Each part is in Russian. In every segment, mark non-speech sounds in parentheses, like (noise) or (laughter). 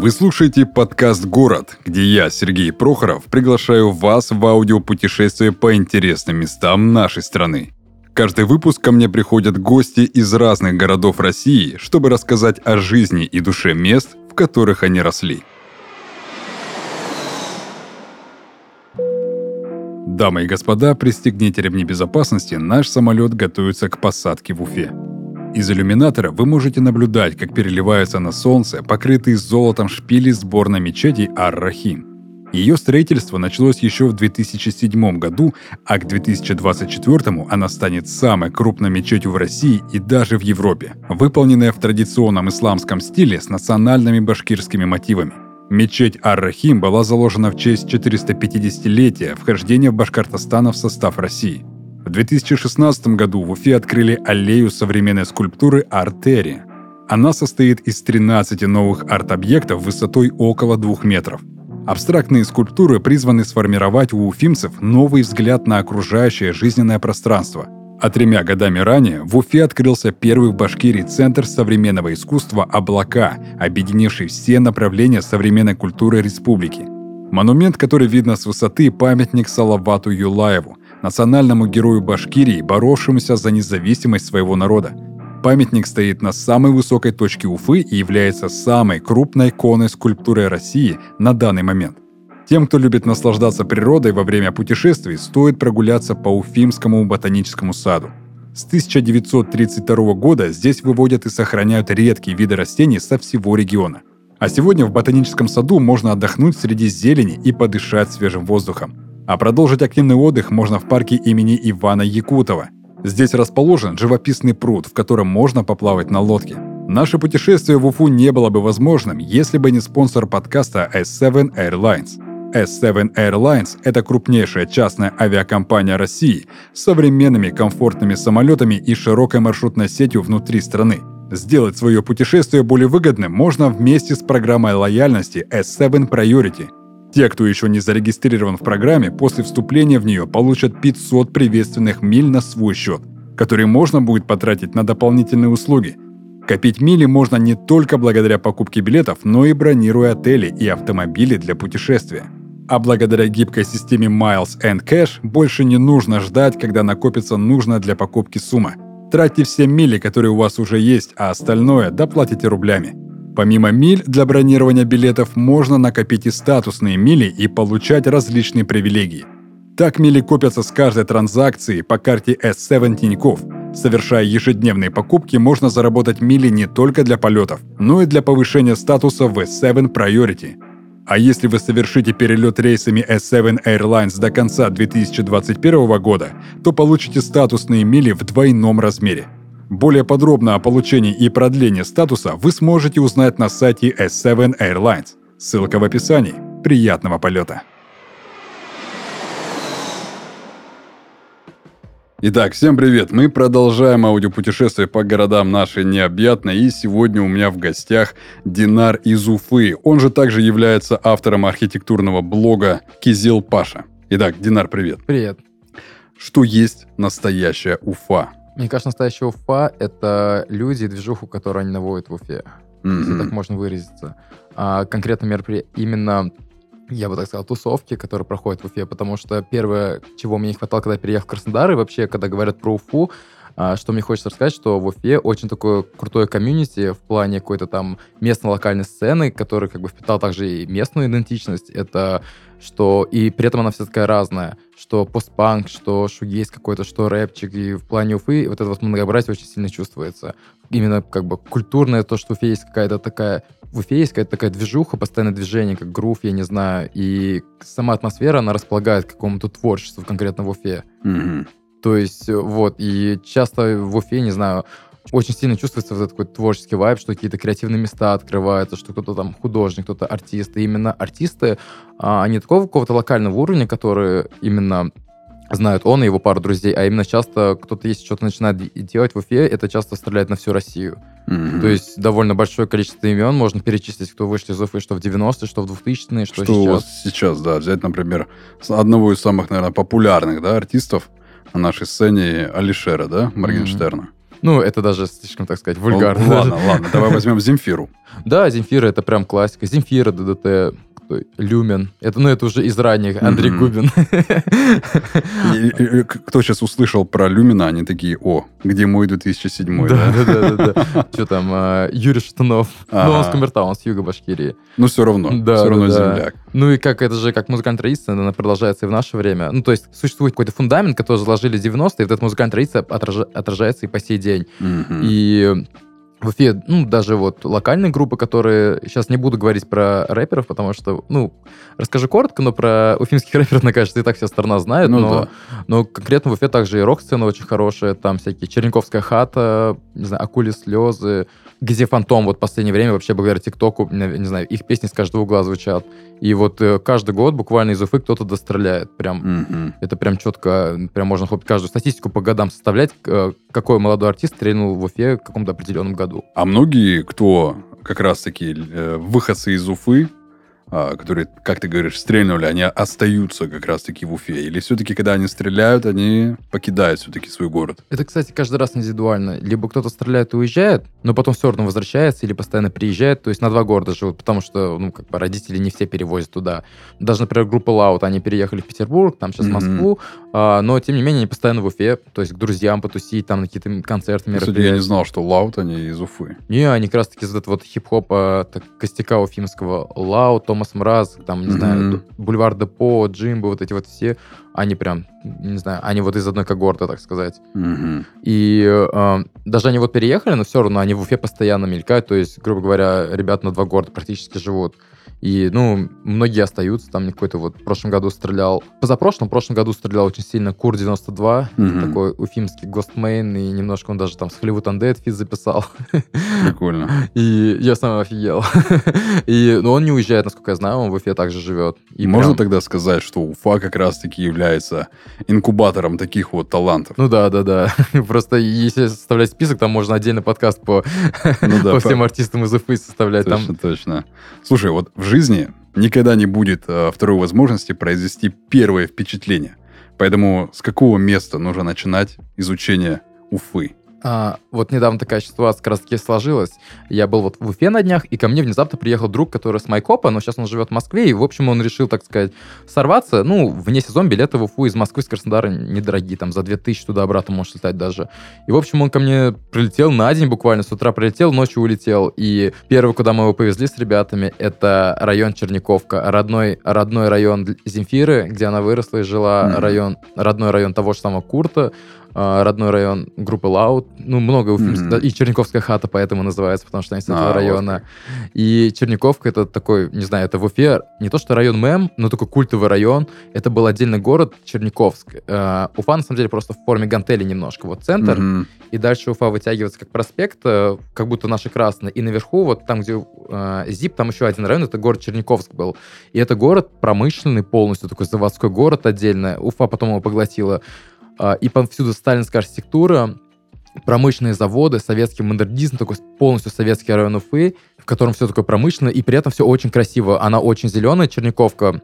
Вы слушаете подкаст «Город», где я, Сергей Прохоров, приглашаю вас в аудиопутешествие по интересным местам нашей страны. Каждый выпуск ко мне приходят гости из разных городов России, чтобы рассказать о жизни и душе мест, в которых они росли. Дамы и господа, пристегните ремни безопасности, наш самолет готовится к посадке в Уфе. Из иллюминатора вы можете наблюдать, как переливаются на солнце покрытые золотом шпили сборной мечети Ар-Рахим. Ее строительство началось еще в 2007 году, а к 2024 она станет самой крупной мечетью в России и даже в Европе, выполненная в традиционном исламском стиле с национальными башкирскими мотивами. Мечеть Ар-Рахим была заложена в честь 450-летия вхождения в Башкортостана в состав России – в 2016 году в Уфе открыли аллею современной скульптуры «Артерия». Она состоит из 13 новых арт-объектов высотой около 2 метров. Абстрактные скульптуры призваны сформировать у уфимцев новый взгляд на окружающее жизненное пространство. А тремя годами ранее в Уфе открылся первый в Башкирии центр современного искусства «Облака», объединивший все направления современной культуры республики. Монумент, который видно с высоты, памятник Салавату Юлаеву, национальному герою Башкирии, боровшемуся за независимость своего народа. Памятник стоит на самой высокой точке Уфы и является самой крупной конной скульптурой России на данный момент. Тем, кто любит наслаждаться природой во время путешествий, стоит прогуляться по Уфимскому ботаническому саду. С 1932 года здесь выводят и сохраняют редкие виды растений со всего региона. А сегодня в ботаническом саду можно отдохнуть среди зелени и подышать свежим воздухом. А продолжить активный отдых можно в парке имени Ивана Якутова. Здесь расположен живописный пруд, в котором можно поплавать на лодке. Наше путешествие в Уфу не было бы возможным, если бы не спонсор подкаста S7 Airlines. S7 Airlines – это крупнейшая частная авиакомпания России с современными комфортными самолетами и широкой маршрутной сетью внутри страны. Сделать свое путешествие более выгодным можно вместе с программой лояльности S7 Priority – те, кто еще не зарегистрирован в программе, после вступления в нее получат 500 приветственных миль на свой счет, которые можно будет потратить на дополнительные услуги. Копить мили можно не только благодаря покупке билетов, но и бронируя отели и автомобили для путешествия. А благодаря гибкой системе Miles and Cash больше не нужно ждать, когда накопится нужная для покупки сумма. Тратьте все мили, которые у вас уже есть, а остальное доплатите рублями. Помимо миль для бронирования билетов можно накопить и статусные мили и получать различные привилегии. Так мили копятся с каждой транзакции по карте S7 Тинькофф. Совершая ежедневные покупки, можно заработать мили не только для полетов, но и для повышения статуса в S7 Priority. А если вы совершите перелет рейсами S7 Airlines до конца 2021 года, то получите статусные мили в двойном размере – более подробно о получении и продлении статуса вы сможете узнать на сайте S7 Airlines. Ссылка в описании. Приятного полета! Итак, всем привет! Мы продолжаем аудиопутешествие по городам нашей необъятной, и сегодня у меня в гостях Динар из Уфы. Он же также является автором архитектурного блога Кизил Паша. Итак, Динар, привет! Привет! Что есть настоящая Уфа? Мне кажется, настоящая Уфа — это люди и движуху, которую они наводят в Уфе. Mm-hmm. Если так можно выразиться. А конкретно мероприятие именно я бы так сказал, тусовки, которые проходят в Уфе, потому что первое, чего мне не хватало, когда я переехал в Краснодар, и вообще, когда говорят про Уфу, что мне хочется рассказать, что в Уфе очень такое крутое комьюнити в плане какой-то там местной локальной сцены, который как бы впитал также и местную идентичность. Это что и при этом она вся такая разная, что постпанк, что шугейс какой-то, что рэпчик, и в плане Уфы вот это вот многообразие очень сильно чувствуется. Именно как бы культурное то, что в Уфе есть какая-то такая в Уфе есть какая-то такая движуха, постоянное движение, как грув, я не знаю, и сама атмосфера, она располагает к какому-то творчеству конкретно в Уфе. Mm-hmm. То есть, вот, и часто в Уфе, не знаю, очень сильно чувствуется вот этот такой творческий вайб, что какие-то креативные места открываются, что кто-то там художник, кто-то артист. И именно артисты, а, они такого какого-то локального уровня, которые именно знают он и его пару друзей, а именно часто кто-то, если что-то начинает делать в Уфе, это часто стреляет на всю Россию. Mm-hmm. То есть довольно большое количество имен можно перечислить, кто вышли из Уфы, что в 90-е, что в 2000-е, что, что сейчас. вас сейчас, да, взять, например, одного из самых, наверное, популярных, да, артистов на нашей сцене Алишера, да, Моргенштерна. Mm-hmm. Ну, это даже слишком, так сказать, Ну, вульгарно. Ладно, ладно, давай возьмем Земфиру. (laughs) Да, Земфира это прям классика. Земфира, ДДТ, кто- Люмен. Это, ну, это уже из ранних. Андрей. Губин. Кто сейчас услышал про Люмина, они такие, о, где мой 2007 Да, да? да, да. Что там, а, Юрий Шатунов. Ну, он с Ага. Камертауна, с юга Башкирии. Но все равно, Да, все равно земляк. Ну и как это же, как музыкальная традиция, она продолжается и в наше время. Ну, то есть существует какой-то фундамент, который заложили 90-е, и вот эта музыкальная традиция отража- отражается и по сей день. И в Уфе, ну, даже вот локальные группы, которые... Сейчас не буду говорить про рэперов, потому что, ну, расскажу коротко, но про уфимских (laughs) рэперов, мне кажется, и так вся страна знает, Ну но, да. но конкретно в Уфе также и рок-сцена очень хорошая, там всякие Черниковская хата, не знаю, Акули слезы, где Фантом вот в последнее время вообще благодаря ТикТоку, не, знаю, их песни с каждого угла звучат. И вот э, каждый год буквально из Уфы кто-то достреляет. Прям Мгм. это прям четко, прям можно хоть каждую статистику по годам составлять, э, какой молодой артист стрельнул в Уфе в каком-то определенном году. А многие, кто как раз-таки э, выходцы из Уфы, которые, как ты говоришь, стрельнули, они остаются как раз-таки в Уфе? Или все-таки, когда они стреляют, они покидают все-таки свой город? Это, кстати, каждый раз индивидуально. Либо кто-то стреляет и уезжает, но потом все равно возвращается, или постоянно приезжает. То есть на два города живут, потому что, ну, как бы родители не все перевозят туда. Даже, например, группа Лаут, они переехали в Петербург, там сейчас в Мгм. Москву, а, но, тем не менее, они постоянно в Уфе, то есть к друзьям потусить, там на какие-то концерты, Кстати, я мероприятия. не знал, что Лаут, они из Уфы. Не, они как раз-таки из этого вот хип-хопа так, костяка уфимского. Лау, Томас Мраз, там, не знаю, Бульвар Депо, Джимбо, вот эти вот все, они прям, не знаю, они вот из одной когорты, так сказать. И э, даже они вот переехали, но все равно они в Уфе постоянно мелькают, то есть, грубо говоря, ребята на два города практически живут. И, ну, многие остаются, там какой-то вот в прошлом году стрелял, позапрошлом, в прошлом году стрелял очень сильно Кур-92, Мгм. такой уфимский гостмейн, и немножко он даже там с Hollywood Undead физ записал. Прикольно. И я сам офигел. И, но он не уезжает, насколько я знаю, он в Уфе также живет. И можно прям- тогда сказать, что Уфа как раз-таки является инкубатором таких вот талантов? Ну да, да, да. (laughs) Просто если составлять список, там можно отдельный подкаст по, Ну да, по всем по- артистам из Уфы составлять. Там Точно, точно. Слушай, вот в жизни никогда не будет э, второй возможности произвести первое впечатление. Поэтому с какого места нужно начинать изучение Уфы? А, вот недавно такая ситуация как раз таки сложилась. Я был вот в Уфе на днях, и ко мне внезапно приехал друг, который с Майкопа, но сейчас он живет в Москве, и, в общем, он решил, так сказать, сорваться. Ну, вне сезон билеты в Уфу из Москвы, с Краснодара недорогие, там, за 2000 туда-обратно можешь летать даже. И, в общем, он ко мне прилетел на день буквально, с утра прилетел, ночью улетел. И первый, куда мы его повезли с ребятами, это район Черниковка, родной, родной район Земфиры, где она выросла и жила, Мгм. район, родной район того же самого Курта, родной район группы Лаут, ну, много да, и Черниковская хата поэтому называется, потому что они с А, этого вот района. И Черниковка это такой, не знаю, это в Уфе не то что район мем, но такой культовый район. Это был отдельный город Черниковск. Э, Уфа, на самом деле, просто в форме гантели немножко. Вот центр, Мгм. и дальше Уфа вытягивается как проспект, э, как будто наши красные. И наверху, вот там, где ЗИП, там еще один район, это город Черниковск был. И это город промышленный полностью, такой заводской город отдельно. Уфа потом его поглотила. А, И повсюду сталинская архитектура, промышленные заводы, советский модернизм, такой полностью советский район Уфы, в котором все такое промышленное, и при этом все очень красиво. Она очень зеленая, Черниковка.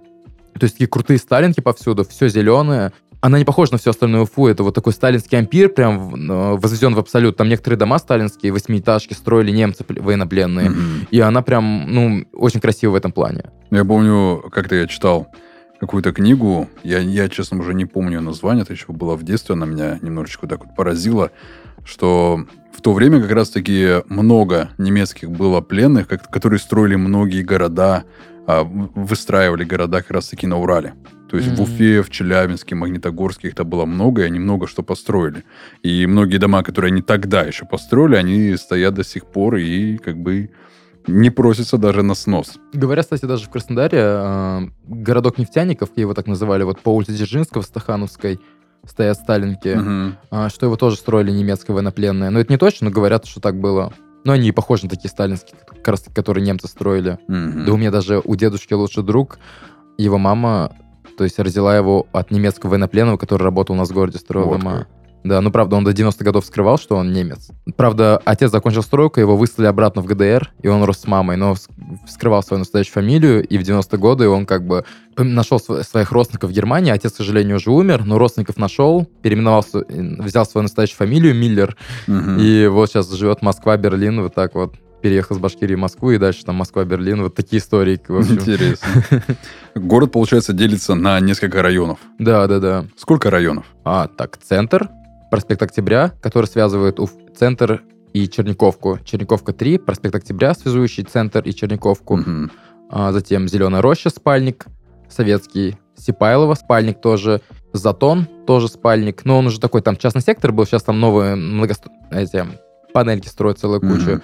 То есть такие крутые сталинки повсюду, все зеленое. Она не похожа на все остальное Уфу. Это вот такой сталинский ампир, прям возведен в абсолют. Там некоторые дома сталинские, восьмиэтажки, строили немцы пл- военнопленные. Мгм. И она прям, ну, очень красива в этом плане. Я помню, как-то я читал какую-то книгу, я, я, честно, уже не помню название, это еще было в детстве, она меня немножечко так вот поразила, что в то время как раз-таки много немецких было пленных, как- которые строили многие города, а, в- выстраивали города как раз-таки на Урале. То есть в Мгм. Уфе, в Челябинске, Магнитогорске их-то было много, и они много что построили. И многие дома, которые они тогда еще построили, они стоят до сих пор и как бы не просятся даже на снос. Говорят, кстати, даже в Краснодаре э, городок нефтяников, его так называли, вот по улице Дзержинского, Стахановской, стоят сталинки, а, что его тоже строили немецкие военнопленные. Но это не точно, но говорят, что так было. Но они похожи на такие сталинские, как раз которые немцы строили. Мгм. Да у меня даже у дедушки лучший друг, его мама, то есть родила его от немецкого военнопленного, который работал у нас в городе, строил Вот дома. как. Да, ну правда, он до 90-х годов скрывал, что он немец. Правда, отец закончил стройку, его выслали обратно в ГДР, и он рос с мамой, но скрывал свою настоящую фамилию, и в 90-е годы он как бы нашел своих родственников в Германии. Отец, к сожалению, уже умер, но родственников нашел, переименовался, взял свою настоящую фамилию Миллер, угу. и вот сейчас живет Москва, Берлин, вот так вот переехал с Башкирии в Москву, и дальше там Москва, Берлин. Вот такие истории. В общем. Интересно. (laughs) Город, получается, делится на несколько районов. Да, да, да. Сколько районов? А, так, центр, проспект Октября, который связывает Уф, центр и Черниковку. Черниковка 3, проспект Октября, связующий центр и Черниковку. Угу. А, затем Зеленая роща, спальник, Советский, Сипайлова, спальник тоже, Затон, тоже спальник. Но он уже такой, там частный сектор был, сейчас там новые многосто... эти панельки строят целую кучу. Угу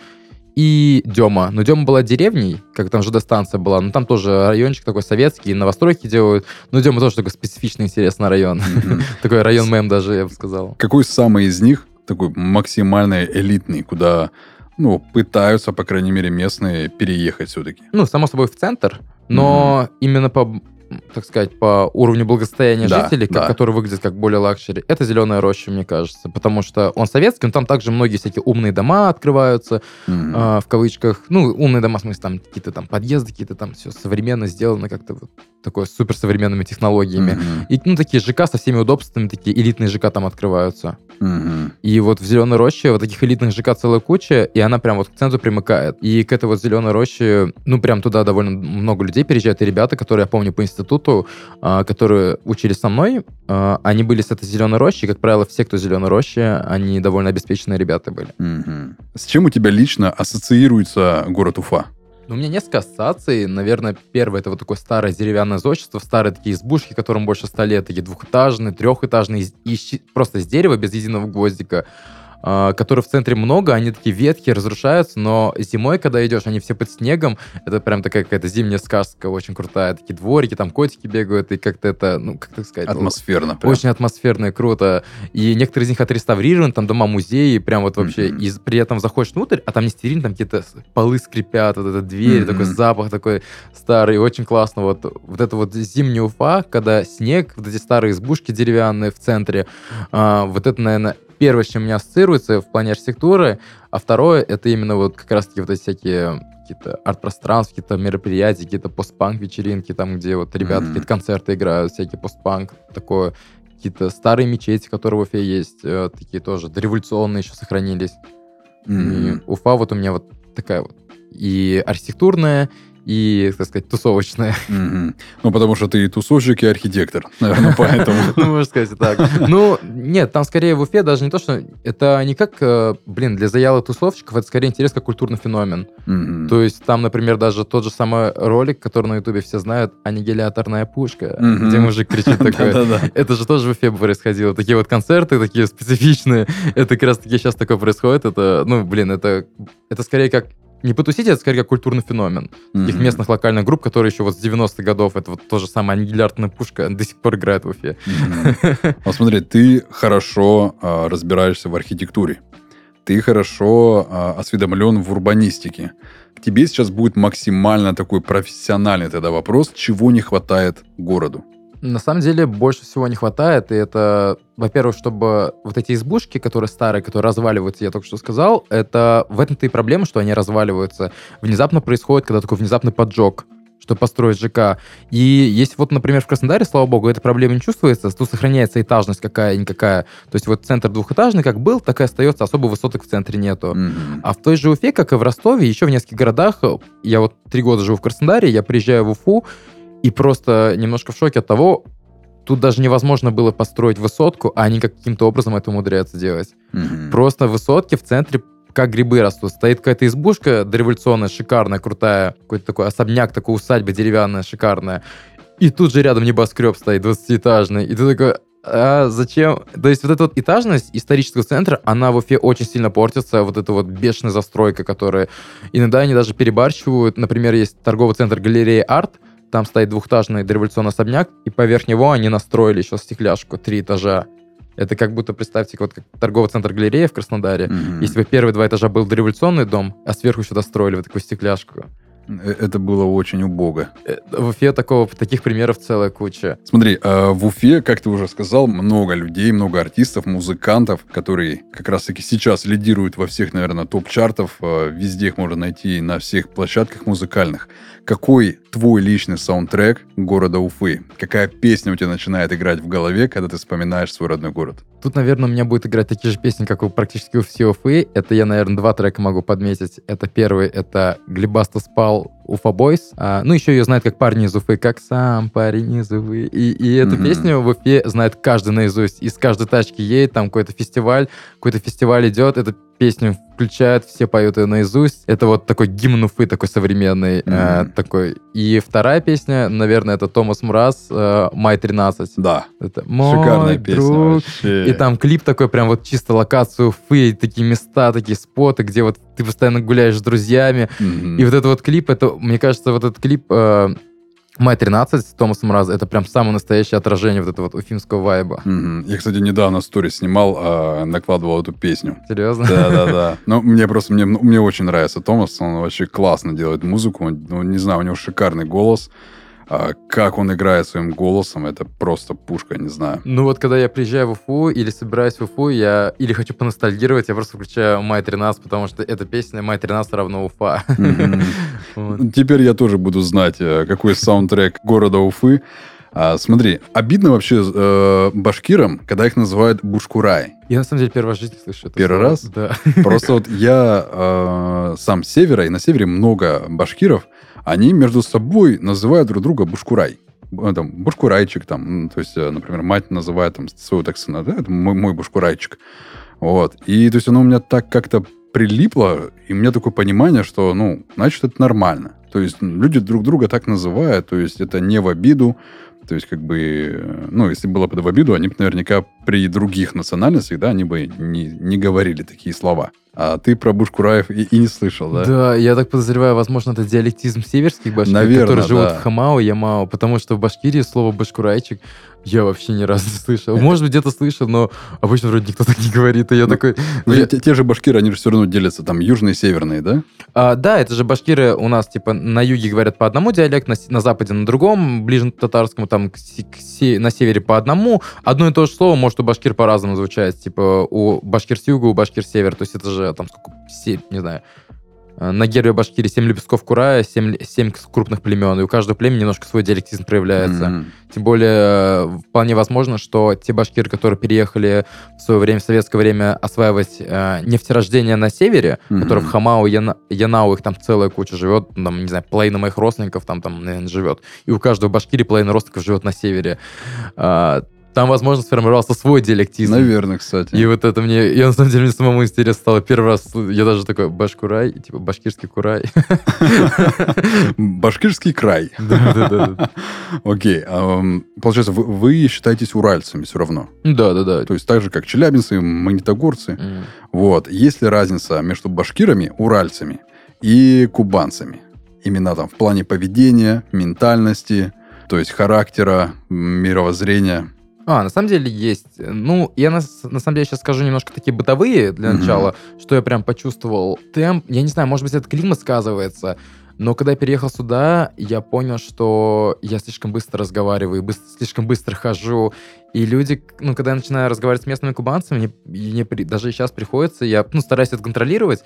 и Дема. Но Дема была деревней, как там ЖД-станция была, но там тоже райончик такой советский, новостройки делают. Но Дема тоже такой специфичный, интересный район. (laughs) Такой район мем даже, я бы сказал. Какой самый из них такой максимально элитный, куда ну, пытаются, по крайней мере, местные переехать все-таки. Ну, само собой, в центр, но mm-hmm. именно по так сказать, по уровню благосостояния да, жителей, да. который выглядит как более лакшери, это «Зеленая роща», мне кажется. Потому что он советский, но там также многие всякие умные дома открываются, mm-hmm. э, в кавычках. Ну, умные дома, в смысле, там какие-то там подъезды, какие-то там все современно сделано, как-то вот такое суперсовременными технологиями. Mm-hmm. И, ну, такие ЖК со всеми удобствами, такие элитные ЖК там открываются. Mm-hmm. И вот в Зеленой роще вот таких элитных ЖК целая куча, и она прям вот к центру примыкает. И к этой вот Зеленой роще, ну, прям туда довольно много людей переезжают, и ребята, которые, я помню, по институту, э, которые учились со мной, э, они были с этой Зеленой рощи, и, как правило, все, кто Зеленой роще, они довольно обеспеченные ребята были. Mm-hmm. С чем у тебя лично ассоциируется город Уфа? Ну, у меня несколько ассоциаций. Наверное, первое это вот такое старое деревянное зодчество, старые такие избушки, которым больше ста лет, такие двухэтажные, трехэтажные, и просто из дерева без единого гвоздика. А, которые в центре много, они такие ветхие, разрушаются, но зимой, когда идешь, они все под снегом, это прям такая какая-то зимняя сказка очень крутая, такие дворики, там котики бегают, и как-то это, ну, как так сказать... Атмосферно. Прям. Очень атмосферно и круто. И некоторые из них отреставрированы, там дома-музеи, прям вот вообще, mm-hmm. и при этом заходишь внутрь, а там не стерильно, там какие-то полы скрипят, вот эта дверь, mm-hmm. такой запах такой старый, очень классно. Вот, вот это вот зимняя Уфа, когда снег, вот эти старые избушки деревянные в центре, а, вот это, наверное, первое, с чем у меня ассоциируется в плане архитектуры, а второе, это именно вот как раз-таки вот эти всякие какие-то арт-пространства, какие-то мероприятия, какие-то постпанк-вечеринки, там, где вот ребята mm-hmm. какие-то концерты играют, всякие постпанк, такое, какие-то старые мечети, которые в Уфе есть, э, такие тоже дореволюционные еще сохранились. Mm-hmm. И Уфа вот у меня вот такая вот и архитектурная, и, так сказать, тусовочная. Mm-hmm. Ну, потому что ты и тусовщик, и архитектор, (laughs) наверное, (laughs) поэтому. Ну, можно сказать так. Ну, нет, там скорее в Уфе даже не то, что... Это не как, э, блин, для заялых тусовщиков, это скорее интерес как культурный феномен. То есть там, например, даже тот же самый ролик, который на Ютубе все знают, аннигиляторная пушка, где мужик кричит (laughs) такой. Это же тоже в Уфе происходило. Такие вот концерты, такие специфичные. Это как раз таки сейчас такое происходит. Это, ну, блин, это, это скорее как не потусить, это скорее как культурный феномен. Mm-hmm. Таких местных локальных групп, которые еще вот с 90-х годов, это вот то же самое аннигиляртная пушка, до сих пор играет в Уфе. Mm-hmm. Вот смотри, ты хорошо э, разбираешься в архитектуре. Ты хорошо э, осведомлен в урбанистике. К тебе сейчас будет максимально такой профессиональный тогда вопрос, чего не хватает городу. На самом деле больше всего не хватает, и это, во-первых, чтобы вот эти избушки, которые старые, которые разваливаются, я только что сказал, это в этом-то и проблема, что они разваливаются. Внезапно происходит, когда такой внезапный поджог чтобы построить ЖК. И если вот, например, в Краснодаре, слава богу, эта проблема не чувствуется, тут сохраняется этажность какая-никакая. То есть вот центр двухэтажный как был, так и остается, особо высоток в центре нету. Mm-hmm. А в той же Уфе, как и в Ростове, еще в нескольких городах, я вот три года живу в Краснодаре, я приезжаю в Уфу, и просто немножко в шоке от того, тут даже невозможно было построить высотку, а они каким-то образом это умудряются делать. Mm-hmm. Просто высотки в центре как грибы растут. Стоит какая-то избушка дореволюционная, шикарная, крутая, какой-то такой особняк, такой усадьба деревянная, шикарная. И тут же рядом небоскреб стоит, 20-этажный. И ты такой, а зачем? То есть вот эта вот этажность исторического центра, она в Уфе очень сильно портится. Вот эта вот бешеная застройка, которая... Иногда они даже перебарщивают. Например, есть торговый центр галереи «Арт», там стоит двухэтажный дореволюционный особняк, и поверх него они настроили еще стекляшку, три этажа. Это как будто, представьте, вот как торговый центр галерея в Краснодаре. Mm-hmm. Если бы первые два этажа был дореволюционный дом, а сверху еще достроили вот такую стекляшку. Э, это было очень убого. Э, в Уфе такого, таких примеров целая куча. Смотри, а в Уфе, как ты уже сказал, много людей, много артистов, музыкантов, которые как раз-таки сейчас лидируют во всех, наверное, топ-чартов. А, везде их можно найти на всех площадках музыкальных. Какой твой личный саундтрек города Уфы? Какая песня у тебя начинает играть в голове, когда ты вспоминаешь свой родной город? Тут, наверное, у меня будет играть такие же песни, как у практически у всей Уфы. Это я, наверное, два трека могу подметить. Это первый, это «Глебаста спал» Уфа Бойс. А, ну, еще ее знают как парни из Уфы, как сам парень из Уфы. И, и эту mm-hmm. песню в Уфе знает каждый наизусть. Из каждой тачки едет, там какой-то фестиваль, какой-то фестиваль идет, эта песню включают, все поют ее наизусть. Это вот такой гимн Уфы, такой современный. Mm-hmm. Э, такой. И вторая песня, наверное, это Томас Мраз э, «Май 13». Да. Это Мой Шикарная друг. песня вообще. И там клип такой, прям вот чисто локацию Уфы, такие места, такие споты, где вот ты постоянно гуляешь с друзьями. Mm-hmm. И вот этот вот клип, это, мне кажется, вот этот клип... Э, Май 13 с Томасом Раз это прям самое настоящее отражение вот этого вот уфимского вайба. Mm-hmm. Я, кстати, недавно стори снимал, а, накладывал эту песню. Серьезно? Да, да, да. (laughs) Ну, мне просто, мне, мне очень нравится Томас, он вообще классно делает музыку, ну, не знаю, у него шикарный голос. А как он играет своим голосом, это просто пушка, не знаю. Ну вот, когда я приезжаю в Уфу или собираюсь в Уфу, я или хочу поностальгировать, я просто включаю Май 13, потому что эта песня Май 13 равно Уфа. (laughs) Теперь я тоже буду знать, э, какой саундтрек города Уфы. А, смотри, обидно вообще э, башкирам, когда их называют бушкурай. Я на самом деле первый раз в жизни слышу это. Первый слово. раз? Да. Просто вот я э, сам с севера, и на севере много башкиров, они между собой называют друг друга Бушкурай. Э, там, Бушкурайчик, там, то есть, э, например, мать называет там своего так сына, да, это мой, мой Бушкурайчик. Вот. И то есть оно у меня так как-то прилипло, и у меня такое понимание, что, ну, значит, это нормально. То есть люди друг друга так называют, то есть это не в обиду, то есть, как бы, э, ну, если было бы в обиду, они бы наверняка при других национальностях, да, они бы не, не говорили такие слова. А ты про Бушкураев и, и не слышал, да? Да, я так подозреваю, возможно, это диалектизм северских башкир, Наверное, которые живут да. в Хамао, Ямао, потому что в Башкирии слово башкурайчик я вообще ни разу не слышал. Может быть, где-то слышал, но обычно вроде никто так не говорит. И я ну, такой... Ну, я... те, те же башкиры, они же все равно делятся, там, южные и северные, да? А, да, это же башкиры у нас, типа, на юге говорят по одному диалекту, на, на западе на другом, ближе к татарскому, там, к, к, на севере по одному. Одно и то же слово может у башкир по-разному звучать. Типа, у башкир с юга, у башкир север. То есть это же, там, сколько, 7, не знаю, на гербе Башкирии 7 лепестков курая, 7, 7 крупных племен, и у каждого племени немножко свой диалектизм проявляется. Mm-hmm. Тем более, э, вполне возможно, что те башкиры, которые переехали в свое время, в советское время, осваивать э, нефтерождение на севере, mm-hmm. которые в Хамау, Яна, Янау, их там целая куча живет, там, не знаю, половина моих родственников там, там наверное, живет. И у каждого башкирии половина родственников живет на севере. Э, там, возможно, сформировался свой диалектизм. Наверное, кстати. И вот это мне... Я, на самом деле, мне самому интересно стало. Первый раз я даже такой, башкурай, типа, башкирский курай. Башкирский край. (laughs) Да-да-да. Окей. Получается, вы считаетесь уральцами все равно? Да-да-да. То есть так же, как челябинцы, магнитогорцы. Вот. Есть ли разница между башкирами, уральцами и кубанцами? Именно там в плане поведения, ментальности, то есть характера, мировоззрения. А, на самом деле есть. Ну, я на, на самом деле сейчас скажу немножко такие бытовые для mm-hmm. начала, что я прям почувствовал темп. Я не знаю, может быть, это климат сказывается, но когда я переехал сюда, я понял, что я слишком быстро разговариваю, быстро, слишком быстро хожу, и люди, ну, когда я начинаю разговаривать с местными кубанцами, мне, мне даже сейчас приходится, я, ну, стараюсь это контролировать,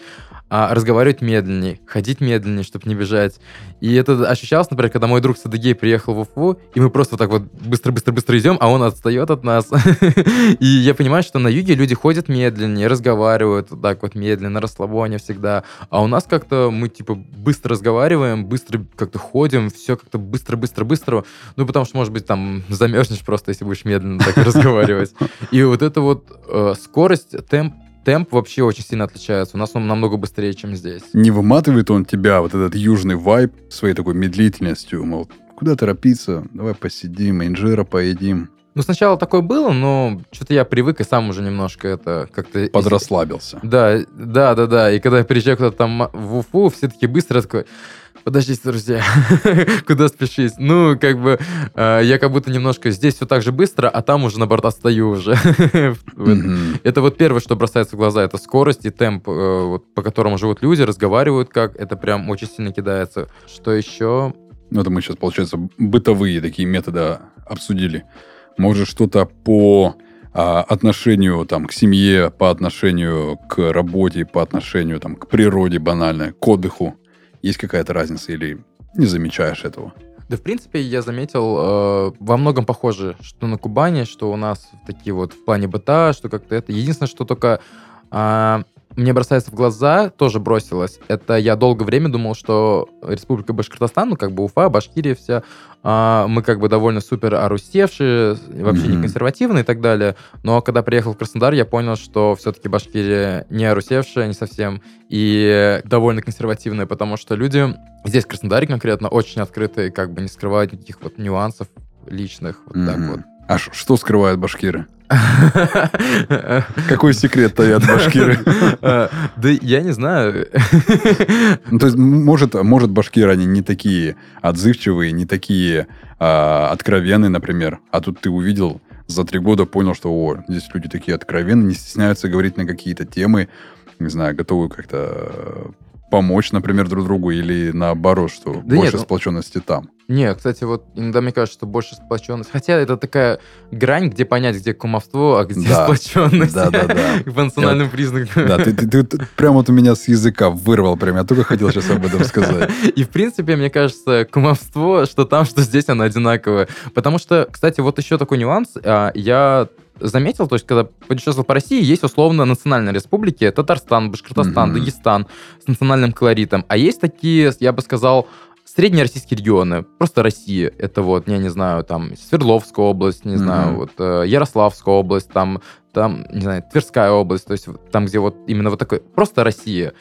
а разговаривать медленнее, ходить медленнее, чтобы не бежать. И это ощущалось, например, когда мой друг Садыгей приехал в Уфу, и мы просто вот так вот быстро-быстро-быстро идем, а он отстает от нас. (laughs) И я понимаю, что на юге люди ходят медленнее, разговаривают вот так вот медленно, расслабоне всегда. А у нас как-то мы, типа, быстро разговариваем, быстро как-то ходим, все как-то быстро-быстро-быстро. Ну, потому что, может быть, там замерзнешь просто, если будешь медленно (laughs) так разговаривать. И вот эта вот э, скорость, темп, темп вообще очень сильно отличается. У нас он намного быстрее, чем здесь. Не выматывает он тебя, вот этот южный вайб, своей такой медлительностью, мол, куда торопиться, давай посидим, инжира поедим. Ну, сначала такое было, но что-то я привык и сам уже немножко это как-то... Подрасслабился. Да, да, да, да. И когда я приезжаю куда-то там в Уфу, все таки быстро такой Подождите, друзья, (laughs) куда спешить? Ну, как бы, э, я как будто немножко здесь все так же быстро, а там уже, наоборот, отстаю уже. (laughs) Это вот первое, что бросается в глаза, это скорость и темп, э, по которому живут люди, разговаривают как, это прям очень сильно кидается. Что еще? Ну, это мы сейчас, получается, бытовые такие методы обсудили. Может, что-то по а, отношению там, к семье, по отношению к работе, по отношению там, к природе банально, к отдыху. Есть какая-то разница или не замечаешь этого? Да, в принципе, я заметил, э, во многом похоже, что на Кубани, что у нас такие вот в плане быта, что как-то это. Единственное, что только э, мне бросается в глаза, тоже бросилось, это я долгое время думал, что Республика Башкортостан, ну, как бы Уфа, Башкирия вся, а, мы как бы довольно супер орусевшие, вообще mm-hmm. не консервативные и так далее. Но когда приехал в Краснодар, я понял, что все-таки Башкирия не орусевшая, не совсем, и довольно консервативная, потому что люди здесь, в Краснодаре конкретно, очень открытые, как бы не скрывают никаких вот нюансов личных, вот mm-hmm. так вот. А что скрывают башкиры? Какой секрет таят башкиры? А, (laughs) да я не знаю. (laughs) Ну, то есть, может, может, башкиры, они не такие отзывчивые, не такие а, откровенные, например. А тут ты увидел за три года, понял, что о, здесь люди такие откровенные, не стесняются говорить на какие-то темы, не знаю, готовы как-то помочь, например, друг другу, или наоборот, что да больше нет, ну, сплоченности там? Нет, кстати, вот иногда мне кажется, что больше сплоченность. Хотя это такая грань, где понять, где кумовство, а где да. сплоченность. Да, да, да. (laughs) По национальным признакам. Да, ты, ты, ты, ты прям вот у меня с языка вырвал прям. Я только хотел сейчас об этом сказать. (laughs) И, в принципе, мне кажется, кумовство, что там, что здесь, оно одинаковое. Потому что, кстати, вот еще такой нюанс. А, я заметил, то есть, когда путешествовал по России, есть условно национальные республики, Татарстан, Башкортостан, mm-hmm. Дагестан с национальным колоритом, а есть такие, я бы сказал, среднероссийские регионы, просто Россия, это вот, я не знаю, там Свердловская область, не mm-hmm. знаю, вот э, Ярославская область, там, там, не знаю, Тверская область, то есть там, где вот именно вот такой, просто Россия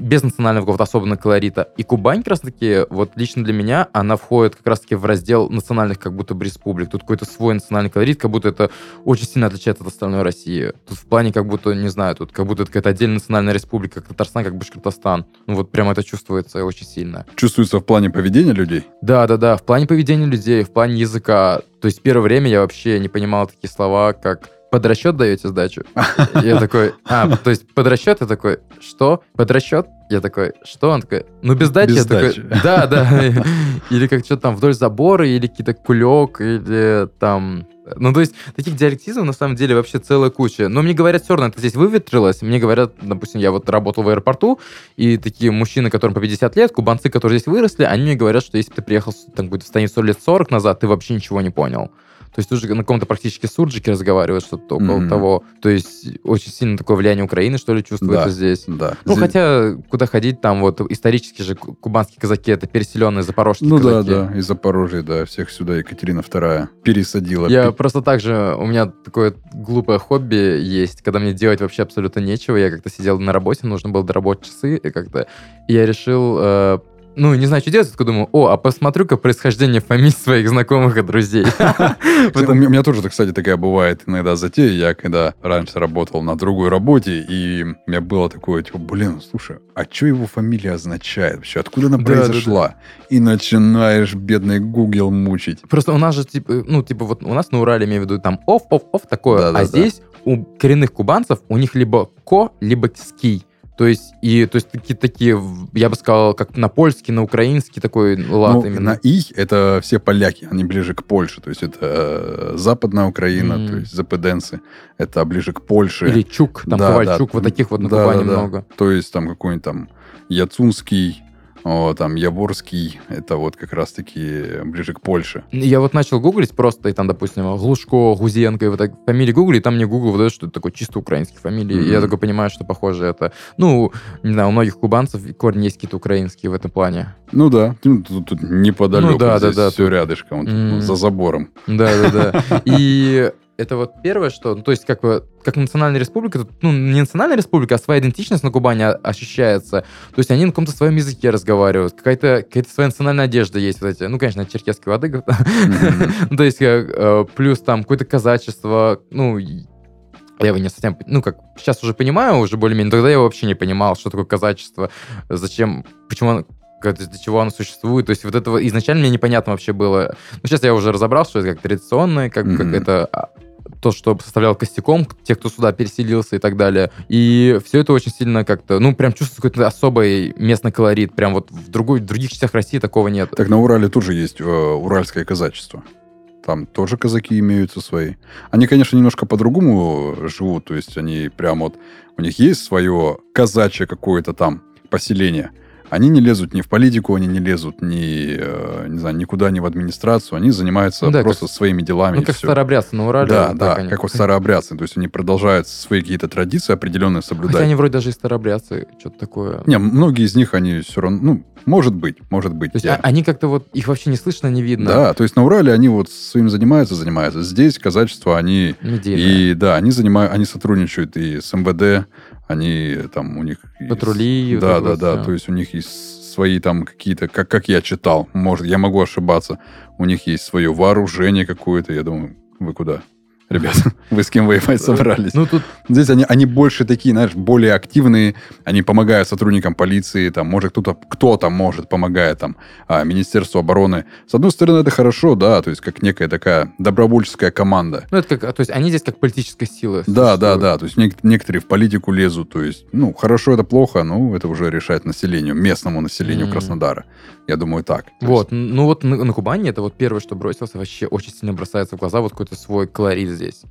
без национального какого-то особенного колорита. И Кубань, как раз-таки, вот лично для меня, она входит как раз-таки в раздел национальных как будто бы республик. Тут какой-то свой национальный колорит, как будто это очень сильно отличается от остальной России. Тут в плане как будто, не знаю, тут как будто это какая-то отдельная национальная республика, как Татарстан, как Башкортостан. Ну вот прямо это чувствуется очень сильно. Чувствуется в плане поведения людей? Да-да-да, в плане поведения людей, в плане языка. То есть первое время я вообще не понимал такие слова, как под расчет даете сдачу? (laughs) Я такой, а, то есть под расчет? Я такой, что? Под расчет? Я такой, что? Он такой, ну без дачи. Без я дачи. такой, да, (laughs) да. Или как что-то там вдоль забора, или какие-то кулек, или там... Ну, то есть, таких диалектизмов на самом деле вообще целая куча. Но мне говорят, все равно это здесь выветрилось. Мне говорят, допустим, я вот работал в аэропорту, и такие мужчины, которым по 50 лет, кубанцы, которые здесь выросли, они мне говорят, что если ты приехал там, в станицу лет 40 назад, ты вообще ничего не понял. То есть уже на каком-то практически сурджике разговаривают, что-то около mm-hmm. того. То есть очень сильно такое влияние Украины, что ли, чувствуется да, здесь. Да. Ну, здесь... хотя, куда ходить, там вот исторически же кубанские казаки, это переселенные запорожские ну, казаки. Ну да, да, из Запорожья, да, всех сюда Екатерина II пересадила. Я Пи... просто так же, у меня такое глупое хобби есть, когда мне делать вообще абсолютно нечего, я как-то сидел на работе, нужно было доработать часы, и как-то и я решил э, ну, не знаю, что делать, только думаю, о, а посмотрю-ка происхождение фамилий своих знакомых и друзей. (laughs) (laughs) У меня тоже, кстати, такая бывает иногда затея. Я когда раньше работал на другой работе, и у меня было такое, типа, блин, слушай, а что его фамилия означает вообще? Откуда она произошла? И начинаешь бедный Google мучить. Просто у нас же, типа, ну, типа, вот у нас на Урале, имею в виду, там оф, оф, оф такое, а здесь у коренных кубанцев у них либо ко, либо ский. То есть, и, то есть такие, такие, я бы сказал, как на польский, на украинский такой лад ну, именно. На «и» это все поляки, они ближе к Польше. То есть, это э, западная Украина, mm. то есть, западенцы. Это ближе к Польше. Или Чук, там да, Ковальчук, да, вот таких вот на да, Кубани да, много. То есть, там какой-нибудь там Яцунский, о, там Яворский, это вот как раз-таки ближе к Польше. Я вот начал гуглить просто, и там, допустим, Глушко, Гузенко, и вот так фамилии гугли, и там мне Google выдает, что это такой чисто украинский фамилии. Mm-hmm. Я только понимаю, что похоже это... Ну, не знаю, у многих кубанцев корни есть какие-то украинские в этом плане. Ну да, тут, тут, тут неподалеку, ну, да, здесь да, да, все тут... рядышком, mm-hmm. за забором. Да-да-да. (laughs) И это вот первое, что, ну, то есть как бы, как национальная республика, ну, не национальная республика, а своя идентичность на Кубани ощущается. То есть они на каком-то своем языке разговаривают, какая-то какая своя национальная одежда есть, вот эти, ну, конечно, черкесские воды, mm-hmm. (laughs) то есть э, плюс там какое-то казачество, ну, я его не совсем, ну, как, сейчас уже понимаю, уже более-менее, тогда я вообще не понимал, что такое казачество, зачем, почему для чего оно существует. То есть вот этого изначально мне непонятно вообще было. Ну, сейчас я уже разобрался, что это как традиционное, как, mm-hmm. как это то, что составлял костяком, те, кто сюда переселился и так далее. И все это очень сильно как-то, ну, прям чувствуется какой-то особый местный колорит. Прям вот в, другой, в других частях России такого нет. Так на Урале тоже есть э, уральское казачество. Там тоже казаки имеются свои. Они, конечно, немножко по-другому живут. То есть они прям вот... У них есть свое казачье какое-то там поселение – они не лезут ни в политику, они не лезут ни, э, не знаю, никуда, ни в администрацию. Они занимаются ну, да, просто как, своими делами. Ну, как все. старообрядцы на Урале. Да, да, они... как вот старообрядцы. То есть они продолжают свои какие-то традиции определенные соблюдать. Хотя они вроде даже и старообрядцы, что-то такое. Не, многие из них, они все равно, ну, может быть, может быть. То есть я... они как-то вот, их вообще не слышно, не видно. Да, то есть на Урале они вот своим занимаются, занимаются. Здесь казачество, они... Медийное. И да, они занимают, они сотрудничают и с МВД, они там у них... Патрули. Есть, да, да, да, да, то есть у них есть свои там какие-то, как, как я читал, может, я могу ошибаться, у них есть свое вооружение какое-то, я думаю, вы куда? Ребята, (laughs) вы с кем воевать собрались? Ну, тут... Здесь они, они больше такие, знаешь, более активные, они помогают сотрудникам полиции, там, может, кто-то, кто-то может, помогает там а, Министерству обороны. С одной стороны, это хорошо, да, то есть как некая такая добровольческая команда. Ну, это как, то есть они здесь как политическая сила. Да, да, да, то есть нек- некоторые в политику лезут, то есть, ну, хорошо, это плохо, ну, это уже решает населению, местному населению mm-hmm. Краснодара. Я думаю, так. Вот, есть... ну вот на, на Кубани это вот первое, что бросилось, вообще очень сильно бросается в глаза, вот какой-то свой колорит здесь.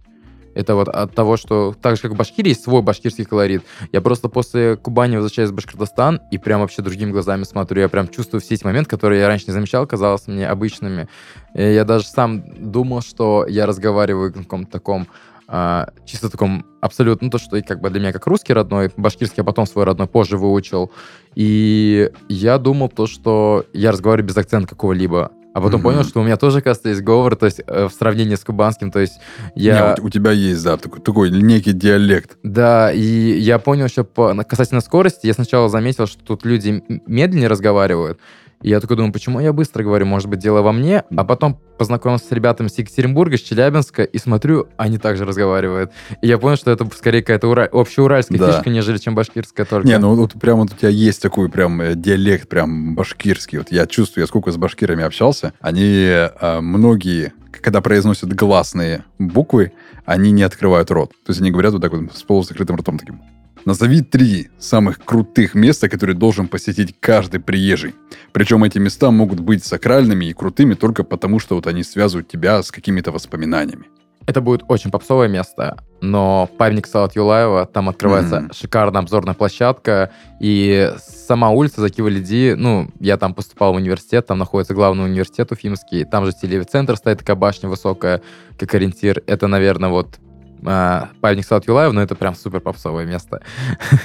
Это вот от того, что так же, как в Башкирии есть свой башкирский колорит. Я просто после Кубани возвращаюсь в Башкортостан и прям вообще другими глазами смотрю. Я прям чувствую все эти моменты, которые я раньше не замечал, казалось мне обычными. И я даже сам думал, что я разговариваю в каком-то таком а, чисто таком абсолютно, ну, то, что как бы для меня как русский родной, башкирский, а потом свой родной позже выучил. И я думал то, что я разговариваю без акцента какого-либо. А потом mm-hmm. понял, что у меня тоже, кажется, есть говор, то есть э, в сравнении с кубанским, то есть я... Не, у, у тебя есть, да, такой, такой некий диалект. Да, и я понял, что по, касательно скорости, я сначала заметил, что тут люди медленнее разговаривают, и я такой думаю, почему я быстро говорю, может быть, дело во мне, а потом познакомился с ребятами с Екатеринбурга, с Челябинска, и смотрю, они также разговаривают. И я понял, что это скорее какая-то ура... общеуральская да. фишка, нежели чем башкирская только. Не, ну вот прям вот у тебя есть такой прям э, диалект прям башкирский. Вот я чувствую, я сколько с башкирами общался, они э, многие, когда произносят гласные буквы, они не открывают рот. То есть они говорят вот так вот с полузакрытым ртом таким. Назови три самых крутых места, которые должен посетить каждый приезжий. Причем эти места могут быть сакральными и крутыми только потому, что вот они связывают тебя с какими-то воспоминаниями. Это будет очень попсовое место, но памятник Салат Юлаева, там открывается mm-hmm. шикарная обзорная площадка, и сама улица Закива-Лиди, ну, я там поступал в университет, там находится главный университет Уфимский, там же телецентр стоит такая башня высокая, как ориентир. Это, наверное, вот а, памятник Салат Юлаев, но это прям супер попсовое место.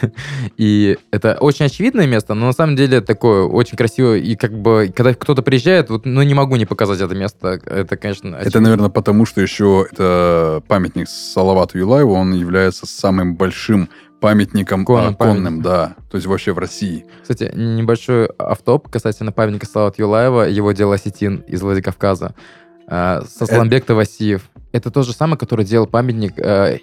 (laughs) и это очень очевидное место, но на самом деле такое очень красивое. И как бы, когда кто-то приезжает, вот, ну, не могу не показать это место. Это, конечно, очевидно. Это, наверное, потому, что еще это памятник Салавату Юлаеву, он является самым большим памятником конным, конным да. То есть вообще в России. Кстати, небольшой автоп касательно памятника Салавата Юлаева. Его делал осетин из Владикавказа. А, Сосланбек Тавасиев. Это тот же самый, который делал памятник э,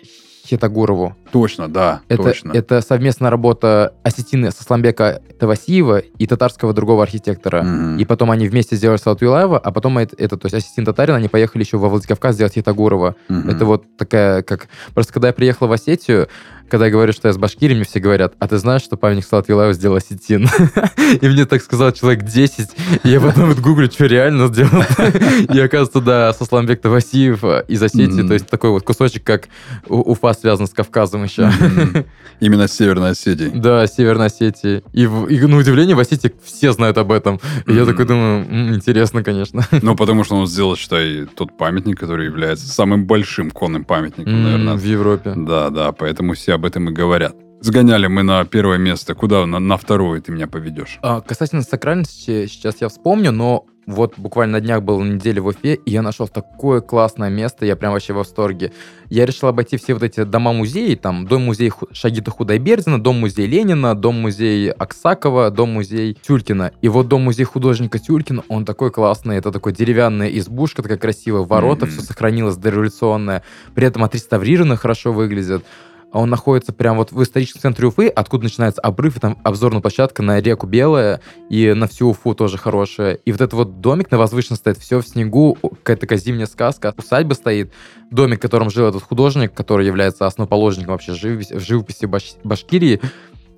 Хитагурову. Точно, да, это, точно. Это совместная работа осетины Сосланбека Тавасиева и татарского другого архитектора. Mm-hmm. И потом они вместе сделали Салат Юлаева, а потом это, это то есть осетин татарин, они поехали еще во Владикавказ сделать Хитагурова. Mm-hmm. Это вот такая, как... Просто когда я приехал в Осетию, когда я говорю, что я с Башкирии, мне все говорят, а ты знаешь, что памятник Салат Юлаева сделал осетин? (laughs) и мне так сказал человек 10, и я потом вот гуглю, что реально сделал. (laughs) и оказывается, да, Сосланбек Тавасиев из Осетии, то есть такой вот кусочек, как Уфа связан с Кавказом еще. (laughs) Именно с Северной Осетией. Да, Северной Осетии. И, и на удивление в Осетии все знают об этом. И я такой думаю, интересно, конечно. (laughs) Ну, потому что он сделал, считай, тот памятник, который является самым большим конным памятником, наверное. В Европе. Да, да, поэтому все об этом и говорят. Сгоняли мы на первое место. Куда на, на второе ты меня поведешь? А, касательно сакральности, сейчас я вспомню, но вот буквально на днях был на неделе в Уфе, и я нашел такое классное место, я прям вообще в восторге. Я решил обойти все вот эти дома-музеи, там дом-музей Шагита Худайбердина, дом-музей Ленина, дом-музей Аксакова, дом-музей Тюлькина. И вот дом-музей художника Тюлькина, он такой классный, это такой деревянная избушка, такая красивая, ворота, mm-hmm. все сохранилось дореволюционное, при этом отреставрировано, хорошо выглядит. А он находится прям вот в историческом центре Уфы, откуда начинается обрыв, и там обзорная площадка на реку Белая, и на всю Уфу тоже хорошая. И вот этот вот домик на возвышенности стоит, все в снегу, какая-то такая зимняя сказка. Усадьба стоит, домик, в котором жил этот художник, который является основоположником вообще живописи, живописи Баш, Башкирии,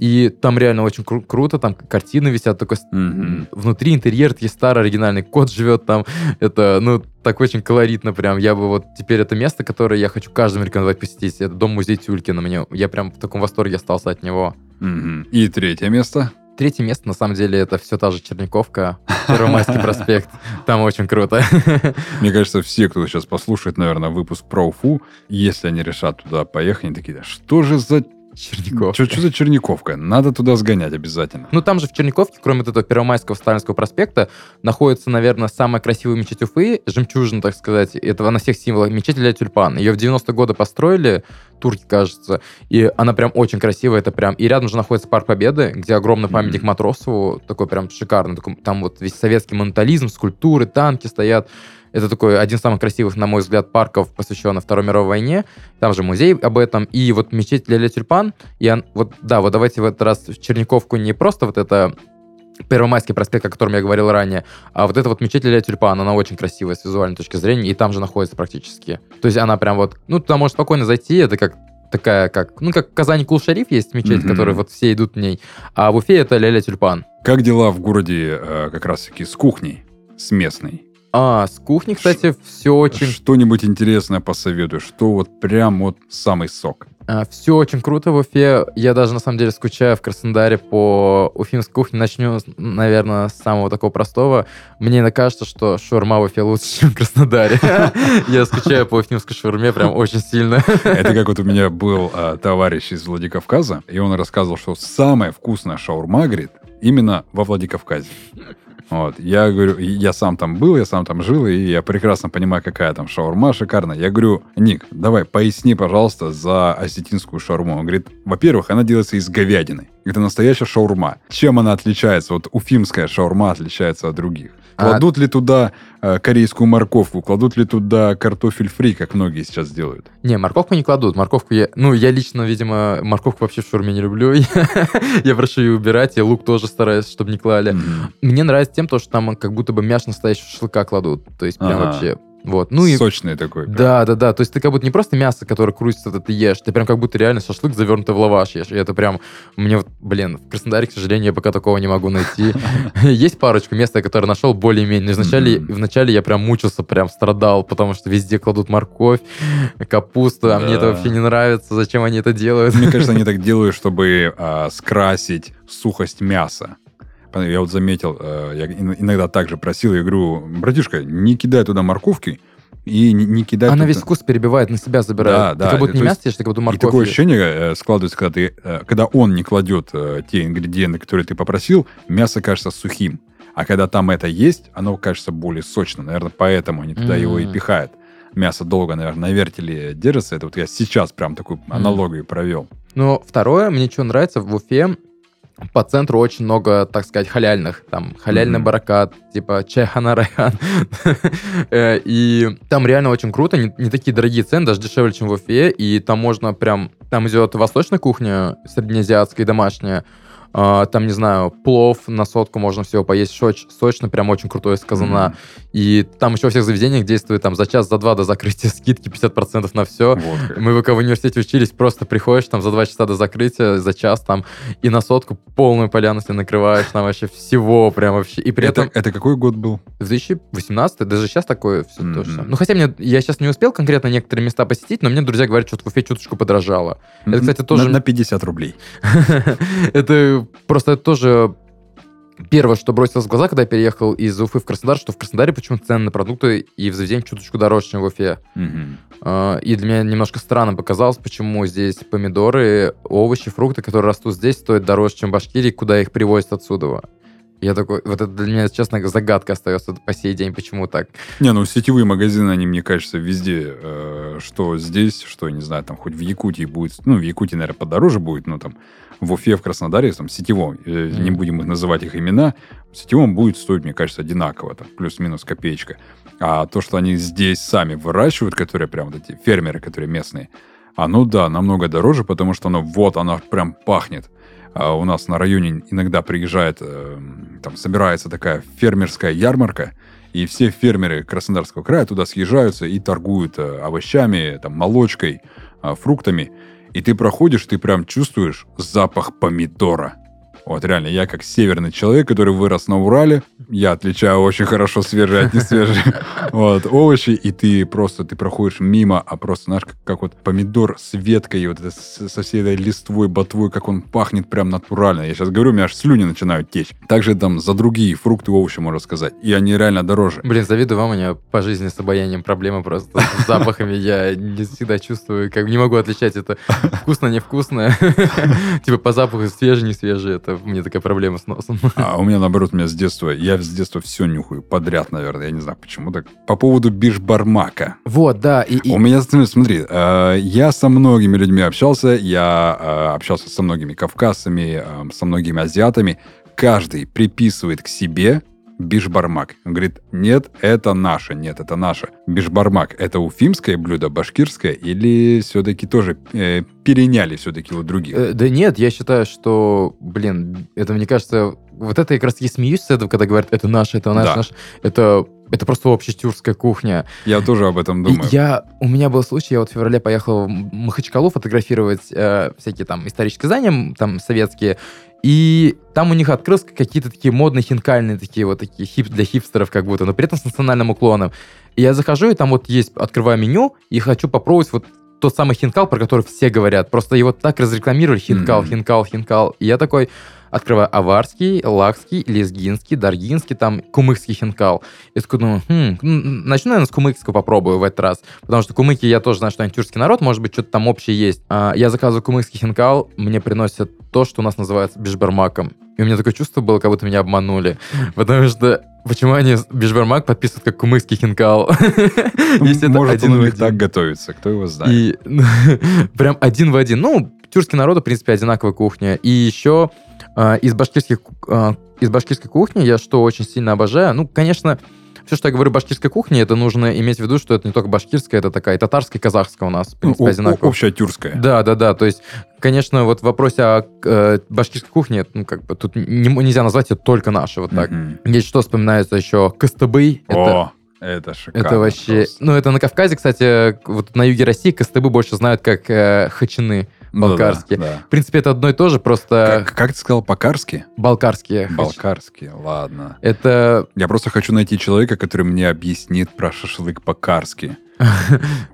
и там реально очень кру- круто, там картины висят, только mm-hmm. внутри интерьер, есть старый оригинальный кот живет там. Это, ну, так очень колоритно прям. Я бы вот теперь это место, которое я хочу каждому рекомендовать посетить. Это дом-музей Тюлькина. Мне, я прям в таком восторге остался от него. Mm-hmm. И третье место? Третье место, на самом деле, это все та же Черниковка, Первомайский (laughs) проспект. Там очень круто. Мне кажется, все, кто сейчас послушает, наверное, выпуск про Уфу, если они решат туда поехать, они такие, что же за Черниковка. Что за Черниковка? Надо туда сгонять обязательно. Ну, там же в Черниковке, кроме этого Первомайского Сталинского проспекта, находится, наверное, самая красивая мечеть Уфы, жемчужина, так сказать, этого на всех символах, мечеть для тюльпан. Ее в 90-е годы построили, турки, кажется, и она прям очень красивая, это прям... И рядом же находится Парк Победы, где огромный памятник mm-hmm. Матросову, такой прям шикарный, такой, там вот весь советский монотализм, скульптуры, танки стоят. Это такой один из самых красивых, на мой взгляд, парков, посвященных Второй мировой войне. Там же музей об этом. И вот мечеть Ляля Тюльпан. И он, вот, да, вот давайте в этот раз в Черниковку не просто вот это Первомайский проспект, о котором я говорил ранее, а вот эта вот мечеть Ляля Тюльпан, она очень красивая с визуальной точки зрения, и там же находится практически. То есть она прям вот, ну, туда можно спокойно зайти, это как такая, как, ну, как в Казани Кул-Шариф есть мечеть, mm-hmm. которой вот все идут в ней, а в Уфе это Ляля Тюльпан. Как дела в городе э, как раз-таки с кухней, с местной? А, с кухни, кстати, Ш- все очень... Что-нибудь интересное посоветую, что вот прям вот самый сок. А, все очень круто в Уфе. Я даже, на самом деле, скучаю в Краснодаре по уфимской кухне. Начну, наверное, с самого такого простого. Мне кажется, что шаурма в Уфе лучше, чем в Краснодаре. (laughs) Я скучаю по уфимской шаурме прям очень сильно. Это как вот у меня был а, товарищ из Владикавказа, и он рассказывал, что самая вкусная шаурма, говорит, именно во Владикавказе. Вот. Я говорю, я сам там был, я сам там жил, и я прекрасно понимаю, какая там шаурма шикарная. Я говорю, Ник, давай, поясни, пожалуйста, за осетинскую шаурму. Он говорит, во-первых, она делается из говядины. Это настоящая шаурма. Чем она отличается? Вот уфимская шаурма отличается от других. А кладут а... ли туда э, корейскую морковку, кладут ли туда картофель фри, как многие сейчас делают? Не, морковку не кладут. Морковку я... Ну, я лично, видимо, морковку вообще в шаурме не люблю. (laughs) я прошу ее убирать, я лук тоже стараюсь, чтобы не клали. Мне нравится тем, что там как будто бы мясо настоящего шашлыка кладут. То есть прям вообще вот. Ну и... Сочный такой. Прям. Да, да, да. То есть ты как будто не просто мясо, которое крутится, это ты ешь, ты прям как будто реально шашлык завернутый в лаваш ешь. И это прям... Мне вот, блин, в Краснодаре, к сожалению, я пока такого не могу найти. (laughs) Есть парочку мест, которые нашел более-менее. Вначале, вначале я прям мучился, прям страдал, потому что везде кладут морковь, капусту, а мне это вообще не нравится. Зачем они это делают? Мне кажется, (laughs) они так делают, чтобы а, скрасить сухость мяса. Я вот заметил, э, я иногда также просил, я говорю, братишка, не кидай туда морковки, и не, не кидать... Она туда. весь вкус перебивает, на себя забирает. Да, ты да. как будто не мясо ешь, ты как будто морковь. И такое ощущение э, складывается, когда, ты, э, когда он не кладет те ингредиенты, которые ты попросил, мясо кажется сухим. А когда там это есть, оно кажется более сочным. Наверное, поэтому они туда mm-hmm. его и пихают. Мясо долго, наверное, на вертеле держится. Это вот я сейчас прям такую аналогию mm-hmm. провел. Ну, второе, мне что нравится в Уфе, по центру очень много, так сказать, халяльных. Там халяльный mm-hmm. баракат, типа чайхана райхан. (laughs) Э, и там реально очень круто, не, не такие дорогие цены, даже дешевле, чем в Уфе. И там можно прям... Там идет восточная кухня, среднеазиатская и домашняя. Uh, там, не знаю, плов на сотку можно всего поесть, соч, сочно, прям очень казана. Mm-hmm. И там еще во всех заведениях действует там за час, за два до закрытия (laughs) скидки 50% на все. Вот Мы пока в университете учились, просто приходишь там за два часа до закрытия, за час там, и на сотку полную поляну себе накрываешь, там вообще всего прям вообще. И при это, этом... Это какой год был? 2018, даже сейчас такое все mm-hmm. то же самое. Ну, хотя мне, я сейчас не успел конкретно некоторые места посетить, но мне друзья говорят, что в Уфе чуточку подорожало. Это, кстати, тоже... На, на 50 рублей. (laughs) Это просто тоже первое, что бросилось в глаза, когда я переехал из Уфы в Краснодар, что в Краснодаре почему-то цены на продукты и в заведении чуточку дороже, чем в Уфе. Mm-hmm. И для меня немножко странно показалось, почему здесь помидоры, овощи, фрукты, которые растут здесь, стоят дороже, чем в Башкирии, куда их привозят отсюда. Я такой, вот это для меня, честно, загадка остается по сей день, почему так. Не, ну сетевые магазины, они, мне кажется, везде, э, что здесь, что, не знаю, там хоть в Якутии будет, ну, в Якутии, наверное, подороже будет, но там в Уфе, в Краснодаре, там, сетевом, mm. не будем их называть их имена, сетевом будет стоить, мне кажется, одинаково, там, плюс-минус копеечка. А то, что они здесь сами выращивают, которые прям вот эти фермеры, которые местные, Оно, да, намного дороже, потому что оно вот, оно прям пахнет. А у нас на районе иногда приезжает, э, там собирается такая фермерская ярмарка, и все фермеры Краснодарского края туда съезжаются и торгуют э, овощами, там, молочкой, э, фруктами. И ты проходишь, ты прям чувствуешь запах помидора. Вот реально, я как северный человек, который вырос на Урале, я отличаю очень хорошо свежие от несвежих (laughs) вот, овощи, и ты просто, ты проходишь мимо, а просто, знаешь, как, как вот помидор с веткой, вот это, со всей этой листвой, ботвой, как он пахнет прям натурально. Я сейчас говорю, у меня аж слюни начинают течь. Также там за другие фрукты, овощи, можно сказать. И они реально дороже. Блин, завидую вам, у меня по жизни с обаянием проблемы просто с (laughs) запахами. Я не всегда чувствую, как не могу отличать это (laughs) вкусно, невкусно. Типа по запаху свежий, не свежий. Это у меня такая проблема с носом. (laughs) А у меня, наоборот, у меня с детства, я с детства все нюхаю подряд, наверное, я не знаю почему так. По поводу бишбармака. Вот, да. И, У меня, смотри, э, я со многими людьми общался, я э, общался со многими кавказцами, э, со многими азиатами. Каждый приписывает к себе бишбармак. Он говорит, нет, это наше, нет, это наше. Бишбармак – это уфимское блюдо, башкирское, или все-таки тоже э, переняли все-таки у других? Э, да нет, я считаю, что, блин, это, мне кажется, вот это я как раз таки смеюсь с этого, когда говорят, это наше, это наше, Да. наше. Это, это просто общетюркская кухня. Я тоже об этом И думаю. Я, у меня был случай, я вот в феврале поехал в Махачкалу фотографировать э, всякие там исторические здания, там советские, и там у них открылись какие-то такие модные хинкальные, такие вот такие хип для хипстеров как будто, но при этом с национальным уклоном. И я захожу, и там вот есть, открываю меню, и хочу попробовать вот тот самый хинкал, про который все говорят. Просто его так разрекламировали, хинкал, Мгм. хинкал, хинкал. И я такой открываю аварский, лакский, лезгинский, даргинский, там, кумыкский хинкал. И такой думаю, хм, м, начну, наверное, с кумыкского попробую в этот раз. Потому что кумыки, я тоже знаю, что они тюркский народ, может быть, что-то там общее есть. А, я заказываю кумыкский хинкал, мне приносят то, что у нас называется бишбармаком. И у меня такое чувство было, как будто меня обманули. Потому что почему они бишбармак подписывают как кумыкский хинкал? (laughs) Если это Может, один он у них так готовится, кто его знает. И (laughs) прям один в один. Ну, тюркский народ, в принципе, одинаковая кухня. И еще из башкирских э, из башкирской кухни я что очень сильно обожаю. Ну, конечно, все, что я говорю башкирской кухне, это нужно иметь в виду, что это не только башкирская, это такая и татарская, и казахская у нас, в принципе, Ну, одинаково. общая тюркская. Да, да, да. То есть, конечно, вот в вопросе о э, башкирской кухне, ну, как бы тут не- нельзя назвать это только наше, вот так. Мгм. Есть что вспоминается еще Костыбый. Это, О, это шикарно. это вообще... просто. Ну, это на Кавказе, кстати, вот на юге России Костыбы больше знают как э, хачины. Ну да, балкарские. да. В принципе, это одно и то же, просто Как, как ты сказал, по-карски? балкарские. Балкарский, ладно. Это... Я просто хочу найти человека, который мне объяснит про шашлык по-карски. (laughs)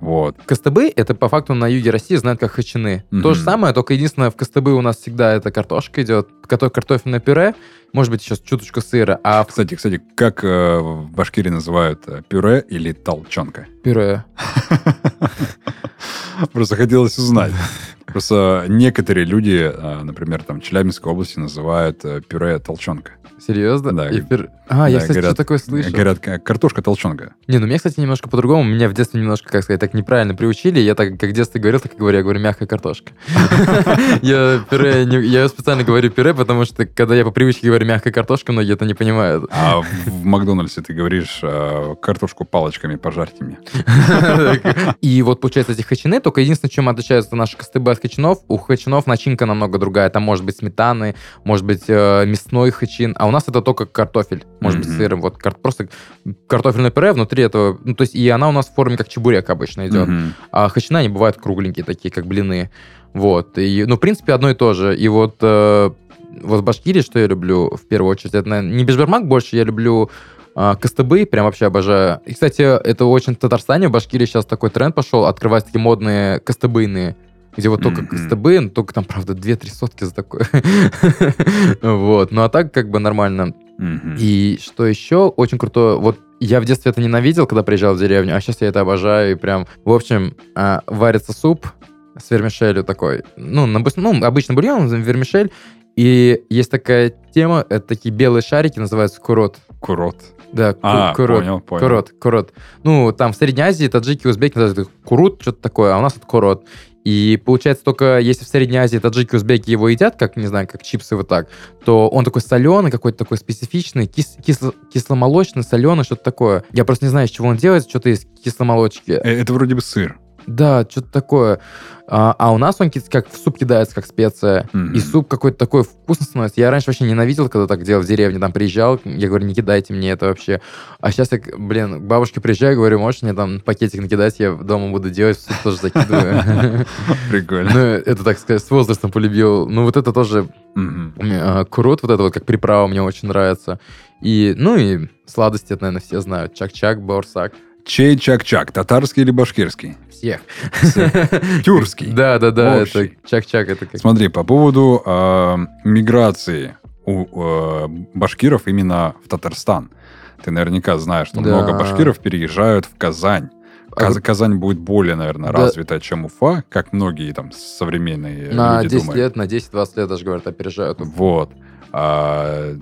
Вот. Костыбы, это по факту на юге России знают как хачины. Мгм. То же самое, только единственное, в Костыбы у нас всегда это картошка идет, картофельное пюре, может быть, еще чуточку сыра, а Кстати, кстати, как э, в Башкирии называют э, пюре или толчонка? пюре... (laughs) Просто хотелось узнать. (laughs) Просто некоторые люди, э, например, там в Челябинской области называют э, пюре толчонка. Серьезно? Да. И пюре- А, я, Да, кстати, говорят- что такое слышал. Говорят, как картошка толчонка. Не, ну меня, кстати, немножко по-другому. Меня в детстве немножко, как сказать, так неправильно приучили. Я так, как в детстве говорил, так и говорю. Я говорю, мягкая картошка. (laughs) Я пюре, я специально говорю пюре, потому что, когда я по привычке говорю мягкая картошка, многие это не понимают. А в в Макдональдсе ты говоришь э, картошку палочками пожарьте мне. (laughs) И вот, получается, эти хачины, только единственное, чем отличаются наши костыбы от хачинов, у хачинов начинка намного другая. Там может быть сметаны, может быть э, мясной хачин, а у нас это только картофель, может быть, Мгм. сыром. Вот кар- просто картофельное пюре внутри этого, ну, то есть, и она у нас в форме как чебурек обычно идет. Мгм. А хачины, они бывают кругленькие такие, как блины. Вот. И, ну, в принципе, одно и то же. И вот, э, вот в Башкирии, что я люблю в первую очередь, это, наверное, не бешбармак больше, я люблю а, костыбы, прям вообще обожаю. И, кстати, это очень в Татарстане, в Башкирии сейчас такой тренд пошел, открывать такие модные костыбыйные, где вот только костыбы, но только там, правда, 2-3 сотки за такое. (laughs) Вот. Ну, а так как бы нормально. И что еще очень крутое, вот я в детстве это ненавидел, когда приезжал в деревню, а сейчас я это обожаю, и прям, в общем, а, варится суп с вермишелью такой, ну, на ну, обычный бульон, вермишель, и есть такая тема, это такие белые шарики, называются курот. Курот. Да, А, курот. понял, понял. Курот, курот. Ну, там в Средней Азии таджики, узбеки называют курут, что-то такое, а у нас это курот. И получается только, если в Средней Азии таджики, узбеки его едят, как, не знаю, как чипсы вот так, то он такой соленый, какой-то такой специфичный, кис- кисло- кисломолочный, соленый, что-то такое. Я просто не знаю, из чего он делается, что-то из кисломолочки. Э, Это вроде бы сыр. Да, что-то такое. А, а у нас он как в суп кидается, как специя. Mm-hmm. И суп какой-то такой вкусный становится. Я раньше вообще ненавидел, когда так делал в деревне. Там приезжал, я говорю, не кидайте мне это вообще. А сейчас я, блин, к бабушке приезжаю, говорю, можешь мне там пакетик накидать, я дома буду делать, в суп тоже закидываю. (laughs) Прикольно. Ну, это, так сказать, с возрастом полюбил. Ну, вот это тоже а, крут, вот это вот как приправа мне очень нравится. И, ну и сладости, это, наверное, все знают. Чак-чак, борсак. Чей чак-чак, татарский или башкирский? Всех. (laughs) Тюркский. Да, да, да, это чак-чак. это как... Смотри, по поводу э, миграции у э, башкиров именно в Татарстан. Ты наверняка знаешь, что да. много башкиров переезжают в Казань. Каз- а... Казань будет более, наверное, да. развита, чем Уфа, как многие там современные на люди 10 думают. лет, на 10-20 лет даже, говорят, опережают. Вот. А,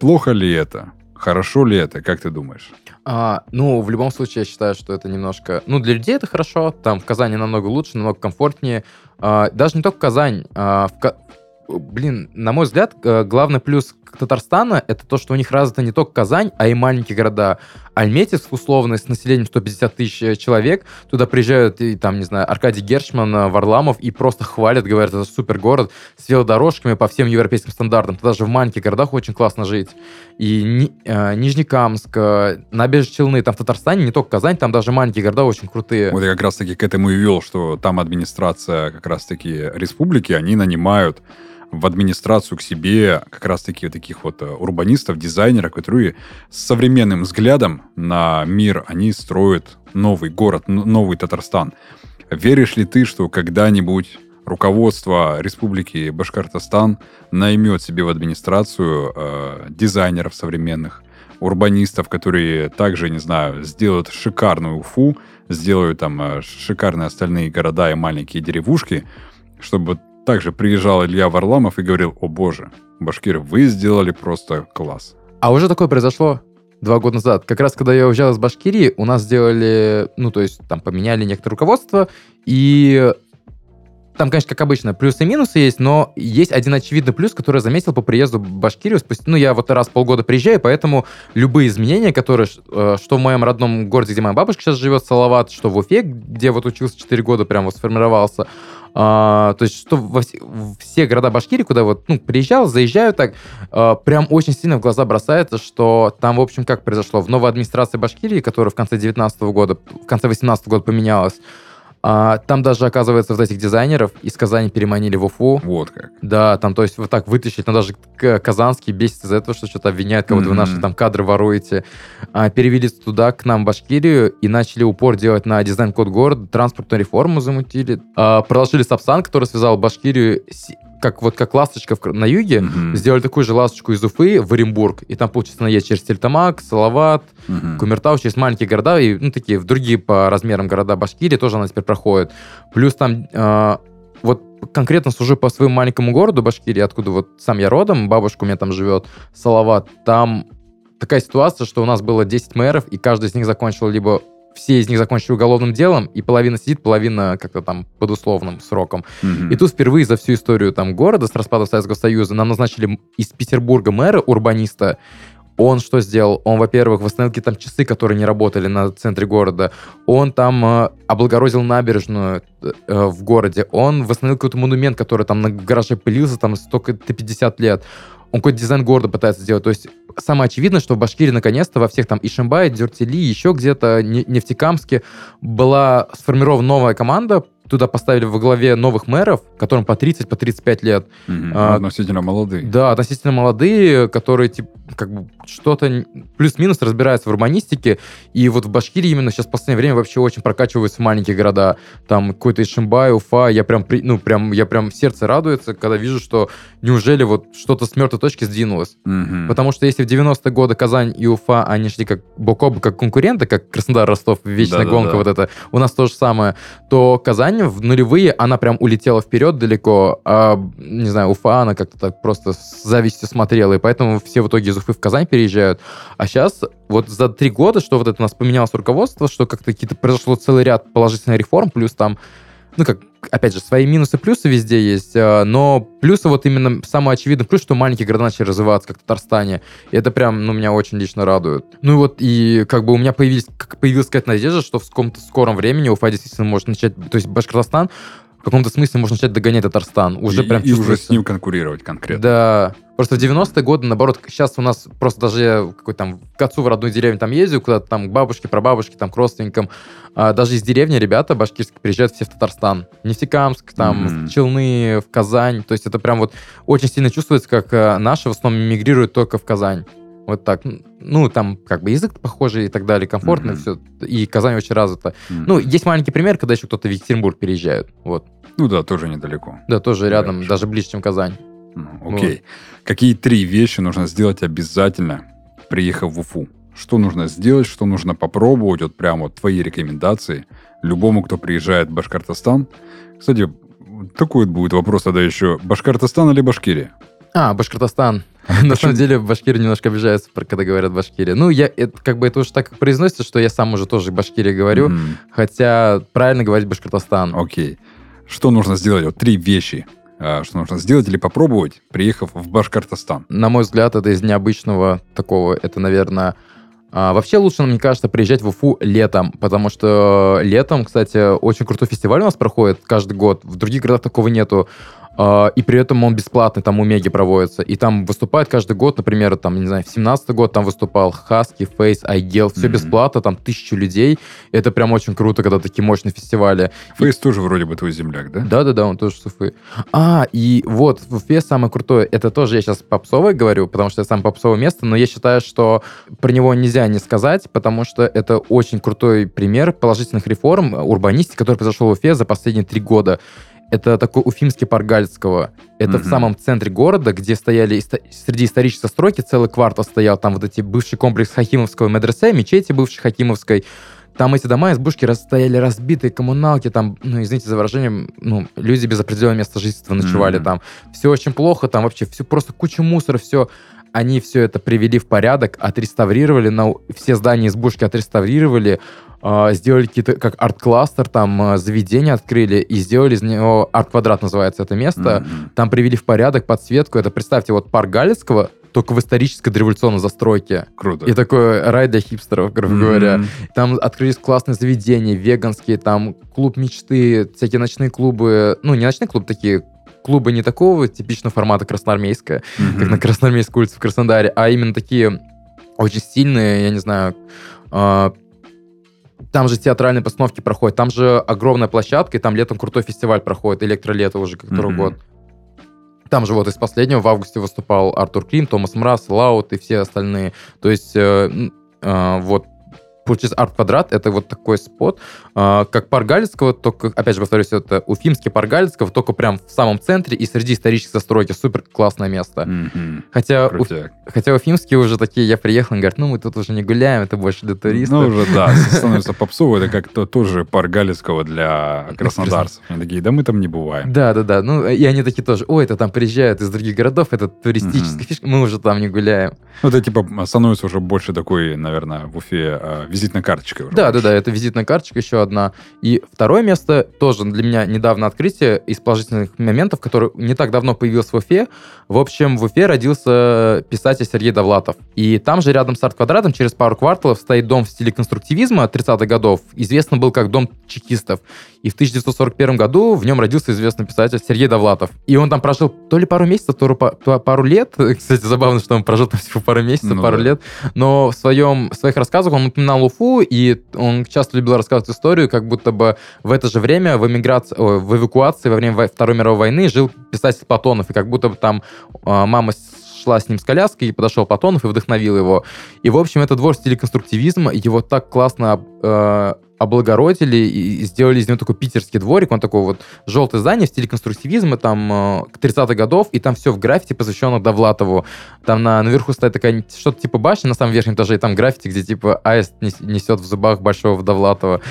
плохо ли это? Хорошо ли это, как ты думаешь? А, ну, в любом случае, я считаю, что это немножко... Ну, для людей это хорошо, там в Казани намного лучше, намного комфортнее. А, даже не только Казань, а, в, блин, на мой взгляд, э, главный плюс Татарстана это то, что у них развита не только Казань, а и маленькие города. Альметьевск, условно, с населением 150 тысяч э, человек, туда приезжают, и, там, не знаю, Аркадий Гершман, э, Варламов, и просто хвалят, говорят, это супер город, с велодорожками по всем европейским стандартам. Туда даже в маленьких городах очень классно жить. И Ни, э, Нижнекамск, э, Набережные Челны, там в Татарстане, не только Казань, там даже маленькие города очень крутые. Вот я как раз-таки к этому и вел, что там администрация как раз-таки республики, они нанимают в администрацию к себе как раз-таки таких вот э, урбанистов, дизайнеров, которые с современным взглядом на мир, они строят новый город, новый Татарстан. Веришь ли ты, что когда-нибудь руководство Республики Башкортостан наймет себе в администрацию э, дизайнеров современных, урбанистов, которые также, не знаю, сделают шикарную Уфу, сделают там э, шикарные остальные города и маленькие деревушки, чтобы также приезжал Илья Варламов и говорил, о боже, башкиры, вы сделали просто класс. А уже такое произошло два года назад. Как раз, когда я уезжал из Башкирии, у нас сделали, ну, то есть там поменяли некоторое руководство, и там, конечно, как обычно, плюсы и минусы есть, но есть один очевидный плюс, который я заметил по приезду в Башкирию. Спустя, ну, я вот раз в полгода приезжаю, поэтому любые изменения, которые, э, что в моем родном городе, где моя бабушка сейчас живет, Салават, что в Уфе, где вот учился 4 года, прям вот сформировался, а, то есть, что во все, все города Башкирии, куда вот, ну, приезжал, заезжаю так, а, прям очень сильно в глаза бросается, что там, в общем, как произошло, в новой администрации Башкирии, которая в конце 19 года, в конце 18 года поменялась, а, там даже, оказывается, вот этих дизайнеров из Казани переманили в Уфу. Вот как. Да, там, то есть, вот так вытащить, там даже Казанский бесит из-за этого, что что-то обвиняют, кого-то mm-hmm. вы наши там кадры воруете. А, перевелись туда, к нам, в Башкирию, и начали упор делать на дизайн-код города, транспортную реформу замутили. А, продолжили Сапсан, который связал Башкирию как вот как ласточка в, на юге, mm-hmm. сделали такую же ласточку из Уфы в Оренбург, и там, получится, она едет через Стерлитамак, Салават, mm-hmm. Кумертау, через маленькие города, и, ну, такие, в другие по размерам города Башкирии тоже она теперь проходит. Плюс там, э, вот конкретно сужу по своему маленькому городу Башкирии, откуда вот сам я родом, бабушка у меня там живет, Салават, там такая ситуация, что у нас было 10 мэров, и каждый из них закончил либо все из них закончили уголовным делом, и половина сидит, половина как-то там под условным сроком. Mm-hmm. И тут впервые за всю историю там города с распада Советского Союза нам назначили из Петербурга мэра, урбаниста. Он что сделал? Он, во-первых, восстановил какие-то там часы, которые не работали на центре города. Он там э, облагородил набережную э, в городе. Он восстановил какой-то монумент, который там на гараже пылился там столько-то 50 лет он какой-то дизайн города пытается сделать. То есть самое очевидное, что в Башкирии наконец-то во всех там Ишимбае, Дюртели, еще где-то, Нефтекамске была сформирована новая команда, туда поставили во главе новых мэров, которым по 30, по 35 лет. Mm-hmm. А, относительно молодые. Да, относительно молодые, которые типа как бы что-то плюс-минус разбираются в урбанистике. И вот в Башкирии именно сейчас в последнее время вообще очень прокачиваются маленькие города. Там какой-то Ишимбай, Уфа. Я прям, ну, прям, я прям сердце радуется, когда вижу, что неужели вот что-то с мертвой точки сдвинулось. Mm-hmm. Потому что если в 90-е годы Казань и Уфа, они шли как бок о бок, как конкуренты, как Краснодар, Ростов, вечная Да-да-да. гонка вот это, у нас то же самое, то Казань Казань в нулевые, она прям улетела вперед далеко, а, не знаю, Уфа, она как-то так просто с завистью смотрела, и поэтому все в итоге из Уфы в Казань переезжают. А сейчас вот за три года, что вот это у нас поменялось руководство, что как-то какие-то произошло целый ряд положительных реформ, плюс там, ну как, опять же, свои минусы, плюсы везде есть, э, но плюсы вот именно самый очевидный плюс, что маленькие города начали развиваться, как в Татарстане. И это прям, ну, меня очень лично радует. Ну и вот, и как бы у меня появились, как появилась какая-то надежда, что в каком-то скором времени Уфа действительно может начать, то есть Башкортостан в каком-то смысле можно начать догонять Татарстан. Уже и, прям и уже с ним конкурировать конкретно. Да. Просто в 90-е годы, наоборот, сейчас у нас просто даже я какой там к отцу в родную деревню там ездил, куда-то там к бабушке, прабабушке, там к родственникам. А даже из деревни ребята башкирские приезжают все в Татарстан. Нефтекамск, там, mm-hmm. Челны, в Казань. То есть это прям вот очень сильно чувствуется, как э, наши в основном мигрируют только в Казань. Вот так. Ну, там как бы язык похожий и так далее, комфортно mm-hmm. все. И Казань очень развита. Mm-hmm. Ну, есть маленький пример, когда еще кто-то в Екатеринбург переезжает. Вот. Ну да, тоже недалеко. Да, тоже да, рядом, даже ближе, чем Казань. Ну, окей. Вот. Какие три вещи нужно сделать обязательно, приехав в Уфу? Что нужно сделать, что нужно попробовать? Вот прямо вот твои рекомендации любому, кто приезжает в Башкортостан. Кстати, такой будет вопрос тогда еще. Башкортостан или Башкирия? А, Башкортостан. На самом деле в Башкирии немножко обижаются, когда говорят Башкирия. Ну, я, это, как бы это уже так произносится, что я сам уже тоже Башкирия говорю, mm. хотя правильно говорить Башкортостан. Окей. Что нужно сделать? Вот три вещи, а, что нужно сделать или попробовать, приехав в Башкортостан. На мой взгляд, это из необычного такого, это, наверное, а, вообще лучше, мне кажется, приезжать в Уфу летом, потому что летом, кстати, очень крутой фестиваль у нас проходит каждый год. В других городах такого нету. А, и при этом он бесплатный, там у Меги проводится. И там выступает каждый год, например, там, не знаю, в 17 год там выступал Хаски, Фейс, Айгел, все mm-hmm. бесплатно, там тысячу людей. Это прям очень круто, когда такие мощные фестивали. Фейс и... тоже вроде бы твой земляк, да? Да-да-да, он тоже с Уфы. А, и вот, в Уфе самое крутое, это тоже я сейчас попсовое говорю, потому что это самое попсовое место, но я считаю, что про него нельзя не сказать, потому что это очень крутой пример положительных реформ урбанистики, который произошел в Уфе за последние три года. Это такой уфимский парк Гальцкого. Это mm-hmm. в самом центре города, где стояли среди исторической стройки целый квартал стоял. Там вот эти бывший комплекс Хакимовского медресе, мечети бывшей Хакимовской. Там эти дома, избушки стояли разбитые, коммуналки, там, ну, извините за выражение, ну, люди без определенного места жительства ночевали mm-hmm. там. Все очень плохо, там вообще все просто куча мусора, все. Они все это привели в порядок, отреставрировали, на все здания избушки отреставрировали, а, сделали какие-то, как арт-кластер, там а, заведение открыли и сделали из него арт-квадрат называется это место. Mm-hmm. Там привели в порядок подсветку. Это, представьте, вот парк Галицкого, только в исторической дореволюционной застройке. Круто. И такой рай для хипстеров, грубо mm-hmm. говоря. Там открылись классные заведения, веганские, там клуб мечты, всякие ночные клубы. Ну, не ночные клубы, такие клубы не такого типичного формата красноармейская, mm-hmm. как на Красноармейской улице в Краснодаре, а именно такие очень стильные, я не знаю, э, там же театральные постановки проходят, там же огромная площадка, и там летом крутой фестиваль проходит, электролето уже который mm-hmm. год. Там же вот из последнего в августе выступал Артур Клим, Томас Мраз, Лаут и все остальные. То есть э, э, вот получается, арт-квадрат — это вот такой спот, э, как парк Галицкого, только, опять же, повторюсь, это уфимский парк Галицкого, только прям в самом центре и среди исторической застройки. Супер классное место. Mm-hmm. Хотя, у, хотя уфимские уже такие, я приехал, и говорят, ну, мы тут уже не гуляем, это больше для туристов. Ну, уже, да, (laughs) становится попсово, это как-то тоже парк Галицкого для краснодарцев. Они такие, да мы там не бываем. Да-да-да, ну, и они такие тоже, ой, это там приезжают из других городов, это туристическая mm-hmm. фишка, мы уже там не гуляем. Ну, это типа становится уже больше такой, наверное, в Уфе а, визитной карточкой. Да, да, да, это визитная карточка еще одна. И второе место тоже для меня недавно открытие из положительных моментов, который не так давно появился в Уфе. В общем, в Уфе родился писатель Сергей Довлатов. И там же рядом с арт-квадратом через пару кварталов стоит дом в стиле конструктивизма 30-х годов. Известно был как дом чекистов. И в 1941 году в нем родился известный писатель Сергей Довлатов. И он там прожил то ли пару месяцев, то ли пару лет. (laughs) Кстати, забавно, что он прожил там всего пару месяцев, ну, пару да. лет. Но в, своем, в своих рассказах он упоминал Уфу, и он часто любил рассказывать историю, как будто бы в это же время в, эмиграции, в эвакуации во время Второй мировой войны жил писатель Платонов, и как будто бы там а, мама шла с ним с коляской, и подошел Платонов и вдохновил его. И, в общем, это двор в стиле конструктивизма, его так классно э, облагородили и сделали из него такой питерский дворик. Он такой вот желтое здание в стиле конструктивизма, там, э, 30-х годов, и там все в граффити, посвященном Довлатову. Там на, наверху стоит такая, что-то типа башня на самом верхнем этаже, и там граффити, где типа аист несет в зубах большого Довлатова.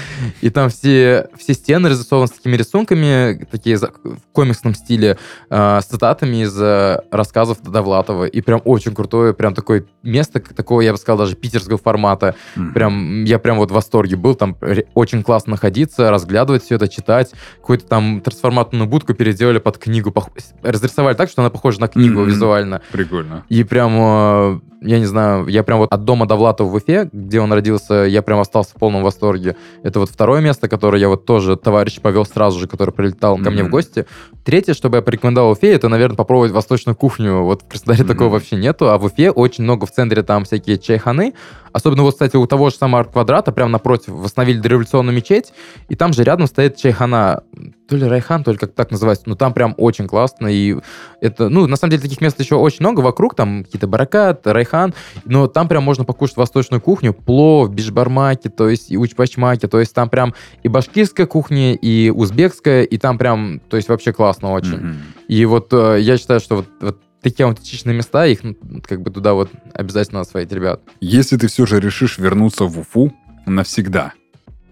И там все, все стены разрисованы с такими рисунками, такие в комиксном стиле, э, с цитатами из э, рассказов Довлатова. И прям очень крутое, прям такое место, такого, я бы сказал, даже питерского формата. Mm-hmm. Прям, я прям вот в восторге был, там очень классно находиться, разглядывать все это, читать. Какую-то там трансформаторную будку переделали под книгу. Разрисовали так, что она похожа на книгу mm-hmm. визуально. Прикольно. И прям, э, я не знаю, я прям вот от дома до Влатова в Уфе, где он родился, я прям остался в полном восторге. Это вот второе место, которое я вот тоже товарищ повел сразу же, который прилетал mm-hmm. ко мне в гости. Третье, чтобы я порекомендовал Уфе, это, наверное, попробовать восточную кухню. Вот в Краснодаре mm-hmm. такого вообще нету, а в Уфе очень много в центре там всякие чайханы. Особенно вот, кстати, у того же самого арт-квадрата, прямо напротив, восстановили дореволюционную мечеть, и там же рядом стоит чайхана. То ли Райхан, то ли как так называется. Но там прям очень классно. И это, ну, на самом деле, таких мест еще очень много вокруг. Там какие-то баракат, Райхан. Но там прям можно покушать восточную кухню. Плов, бишбармаки, то есть и учпачмаки. То есть там прям и башкирская кухня, и узбекская. И там прям, то есть вообще классно очень. Mm-hmm. И вот э, я считаю, что вот, вот такие аутентичные места, их ну, как бы туда вот обязательно освоить, ребят. Если ты все же решишь вернуться в Уфу навсегда,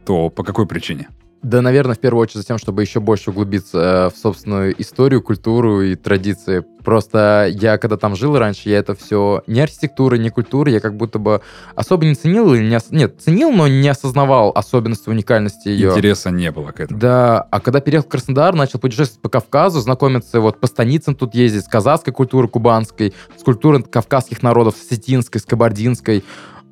то по какой причине? Да, наверное, в первую очередь за тем, чтобы еще больше углубиться э, в собственную историю, культуру и традиции. Просто я, когда там жил раньше, я это все ни архитектура, ни культура, я как будто бы особо не ценил или не... Ос... Нет, ценил, но не осознавал особенности, уникальности ее. Интереса не было к этому. Да, а когда переехал в Краснодар, начал путешествовать по Кавказу, знакомиться вот по станицам тут ездить, с казахской культурой кубанской, с культурой кавказских народов, с осетинской, с кабардинской,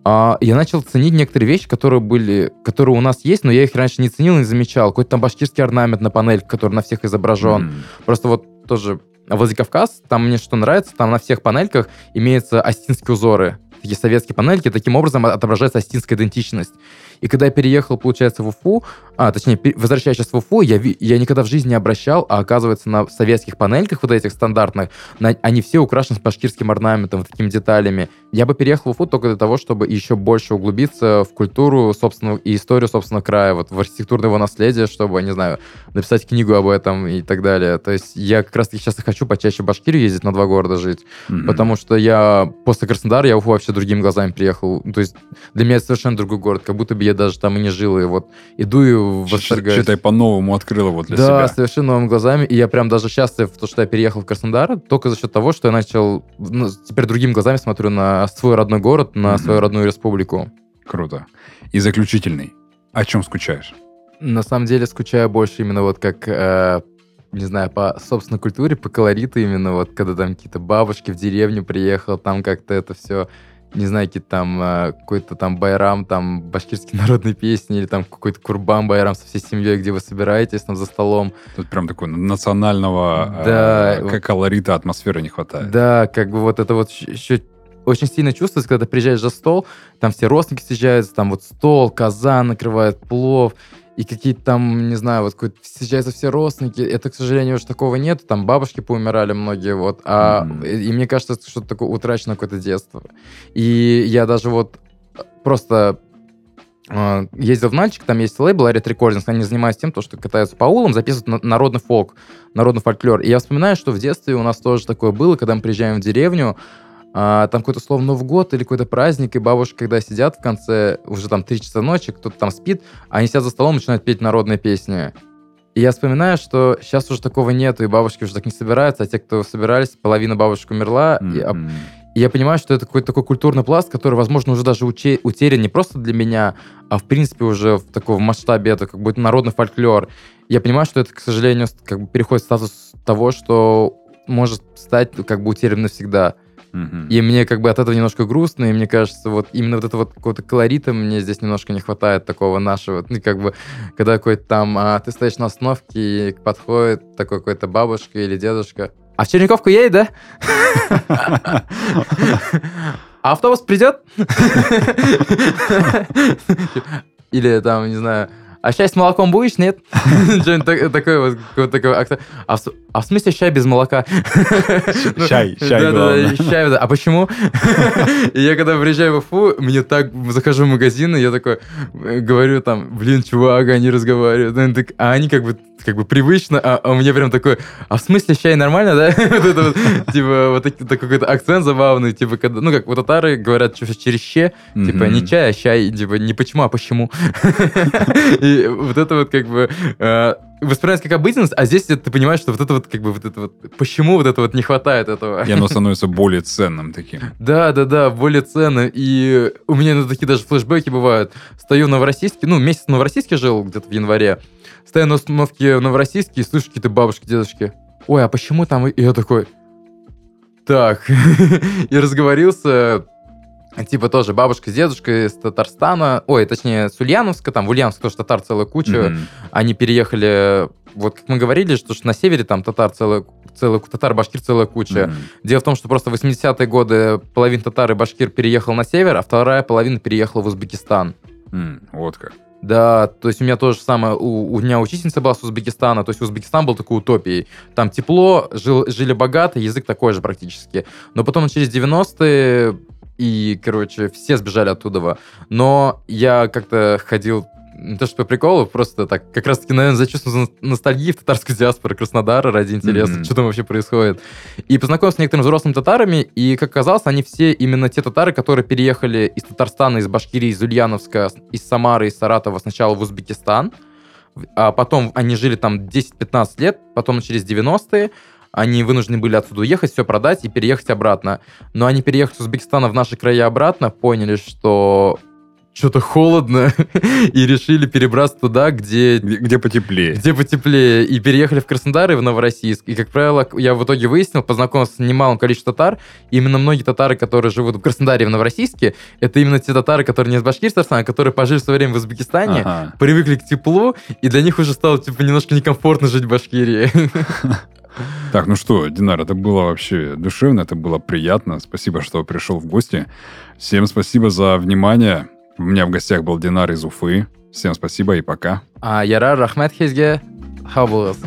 а, я начал ценить некоторые вещи, которые были, которые у нас есть, но я их раньше не ценил и не замечал. Какой-то там башкирский орнамент на панель, который на всех изображен. Mm. Просто вот тоже Владикавказ, там мне что нравится, там на всех панельках имеются осетинские узоры. Такие советские панельки, таким образом отображается осетинская идентичность. И когда я переехал, получается, в Уфу, а, точнее, возвращаясь в Уфу, я, я никогда в жизни не обращал, а оказывается, на советских панельках вот этих стандартных, на, они все украшены с башкирским орнаментом, вот такими деталями. Я бы переехал в Уфу только для того, чтобы еще больше углубиться в культуру собственного и историю собственного края, вот в архитектурное его наследие, чтобы, не знаю, написать книгу об этом и так далее. То есть я как раз-таки сейчас и хочу почаще в Башкирию ездить, на два города жить, mm-hmm. потому что я после Краснодара, я в Уфу вообще другими глазами приехал. То есть для меня это совершенно другой город, как будто бы я даже там и не жил, и вот иду и восторгаюсь. Считай, по-новому открыл его для да, себя. Да, совершенно новыми глазами, и я прям даже счастлив, то, что я переехал в Краснодар, только за счет того, что я начал, ну, теперь другими глазами смотрю на свой родной город, на mm-hmm. свою родную республику. Круто. И заключительный. О чем скучаешь? На самом деле скучаю больше именно вот как э, не знаю, по собственной культуре, по колориту именно, вот когда там какие-то бабушки в деревню приехал, там как-то это все не знаю, какие там э, какой-то там байрам, там башкирские (laughs) народные песни, или там какой-то курбан байрам со всей семьей, где вы собираетесь там за столом. Тут прям такого национального да, э, колорита, атмосферы не хватает. Да, как бы вот это вот еще очень сильно чувствуется, когда ты приезжаешь за стол, там все родственники съезжаются, там вот стол, казан накрывает плов, и какие-то там, не знаю, вот встречаются все родственники. Это, к сожалению, уже такого нет. Там бабушки поумирали многие, вот. А, mm-hmm. и, и мне кажется, что такое утрачено какое-то детство. И я даже вот просто э, ездил в Нальчик, там есть лейбл Arid Recordings, они занимаются тем, то, что катаются по улам, записывают народный фолк, народный фольклор. И я вспоминаю, что в детстве у нас тоже такое было, когда мы приезжаем в деревню, а, там какой-то словно Новый год или какой-то праздник, и бабушки, когда сидят в конце, уже там 3 часа ночи, кто-то там спит, они сидят за столом и начинают петь народные песни. И я вспоминаю, что сейчас уже такого нету, и бабушки уже так не собираются, а те, кто собирались, половина бабушек умерла. Mm-hmm. И, и я понимаю, что это какой-то такой культурный пласт, который, возможно, уже даже уче- утерян не просто для меня, а в принципе уже в таком масштабе это как бы народный фольклор. Я понимаю, что это, к сожалению, как бы переходит в статус того, что может стать как бы утерян навсегда. И мне как бы от этого немножко грустно, и мне кажется, вот именно вот этого вот какого-то колорита мне здесь немножко не хватает такого нашего, ну, как бы, когда какой-то там, а, ты стоишь на остановке, и подходит такой какой-то бабушка или дедушка, а в Черниковку едет, да? А автобус придет? (laughs) Или там, не знаю, а чай с молоком будешь, нет? (laughs) Такой вот такой. А, а в смысле чай без молока? (laughs) Чай, чай главное. Чай, а почему? (laughs) И я когда приезжаю в Уфу, мне так, захожу в магазин, и я такой говорю там, блин, чувак, они разговаривают. А они как бы как бы привычно, а, а у меня прям такой, а в смысле чай нормально, да? (laughs) вот это вот, типа, вот такой какой-то акцент забавный, типа, когда, ну, как вот татары говорят через че, типа, не чай, а чай, типа, не почему, а почему. (laughs) И вот это вот как бы... Воспринимается как обыденность, а здесь ты понимаешь, что вот это вот, как бы, вот это вот, почему вот это вот не хватает этого. И оно (laughs) становится более ценным таким. Да, да, да, более ценно. И у меня ну, такие даже флешбеки бывают. Стою в Новороссийске, ну, месяц в Новороссийске жил, где-то в январе. Стою на установке в Новороссийске и слышу какие-то бабушки, дедушки. Ой, а почему там... И я такой... Так. (laughs) и разговорился Типа тоже бабушка с дедушкой из Татарстана, ой, точнее, с Ульяновска, там в Ульяновск тоже татар целая куча. Mm-hmm. Они переехали, вот как мы говорили, что, что на севере там татар целая, целая татар-башкир целая куча. Mm-hmm. Дело в том, что просто в 80-е годы половина татар и башкир переехал на север, а вторая половина переехала в Узбекистан. Mm, вот как. Да, то есть у меня тоже самое, у, у меня учительница была с Узбекистана, то есть Узбекистан был такой утопией. Там тепло, жил, жили богато, язык такой же практически. Но потом через 90-е и, короче, все сбежали оттуда. Но я как-то ходил не то что по приколу, просто так, как раз-таки, наверное, зачувствовал ностальгии в татарской диаспоре Краснодара ради интереса, mm-hmm. что там вообще происходит. И познакомился с некоторыми взрослыми татарами, и, как оказалось, они все именно те татары, которые переехали из Татарстана, из Башкирии, из Ульяновска, из Самары, из Саратова сначала в Узбекистан, а потом они жили там 10-15 лет, потом через 90-е, они вынуждены были отсюда уехать, все продать и переехать обратно. Но они переехали с Узбекистана в наши края обратно, поняли, что что-то холодно, (laughs) и решили перебраться туда, где... где... Потеплее. Где потеплее. И переехали в Краснодар и в Новороссийск. И, как правило, я в итоге выяснил, познакомился с немалым количеством татар, и именно многие татары, которые живут в Краснодаре и в Новороссийске, это именно те татары, которые не из Башкирстана, а которые пожили в свое время в Узбекистане, ага. привыкли к теплу, и для них уже стало, типа, немножко некомфортно жить в Башкирии. (laughs) (laughs) Так, ну что, Динар, это было вообще душевно, это было приятно. Спасибо, что пришел в гости. Всем спасибо за внимание. У меня в гостях был Динар из Уфы. Всем спасибо и пока. А Яра Рахмет Хизге. Хабулас.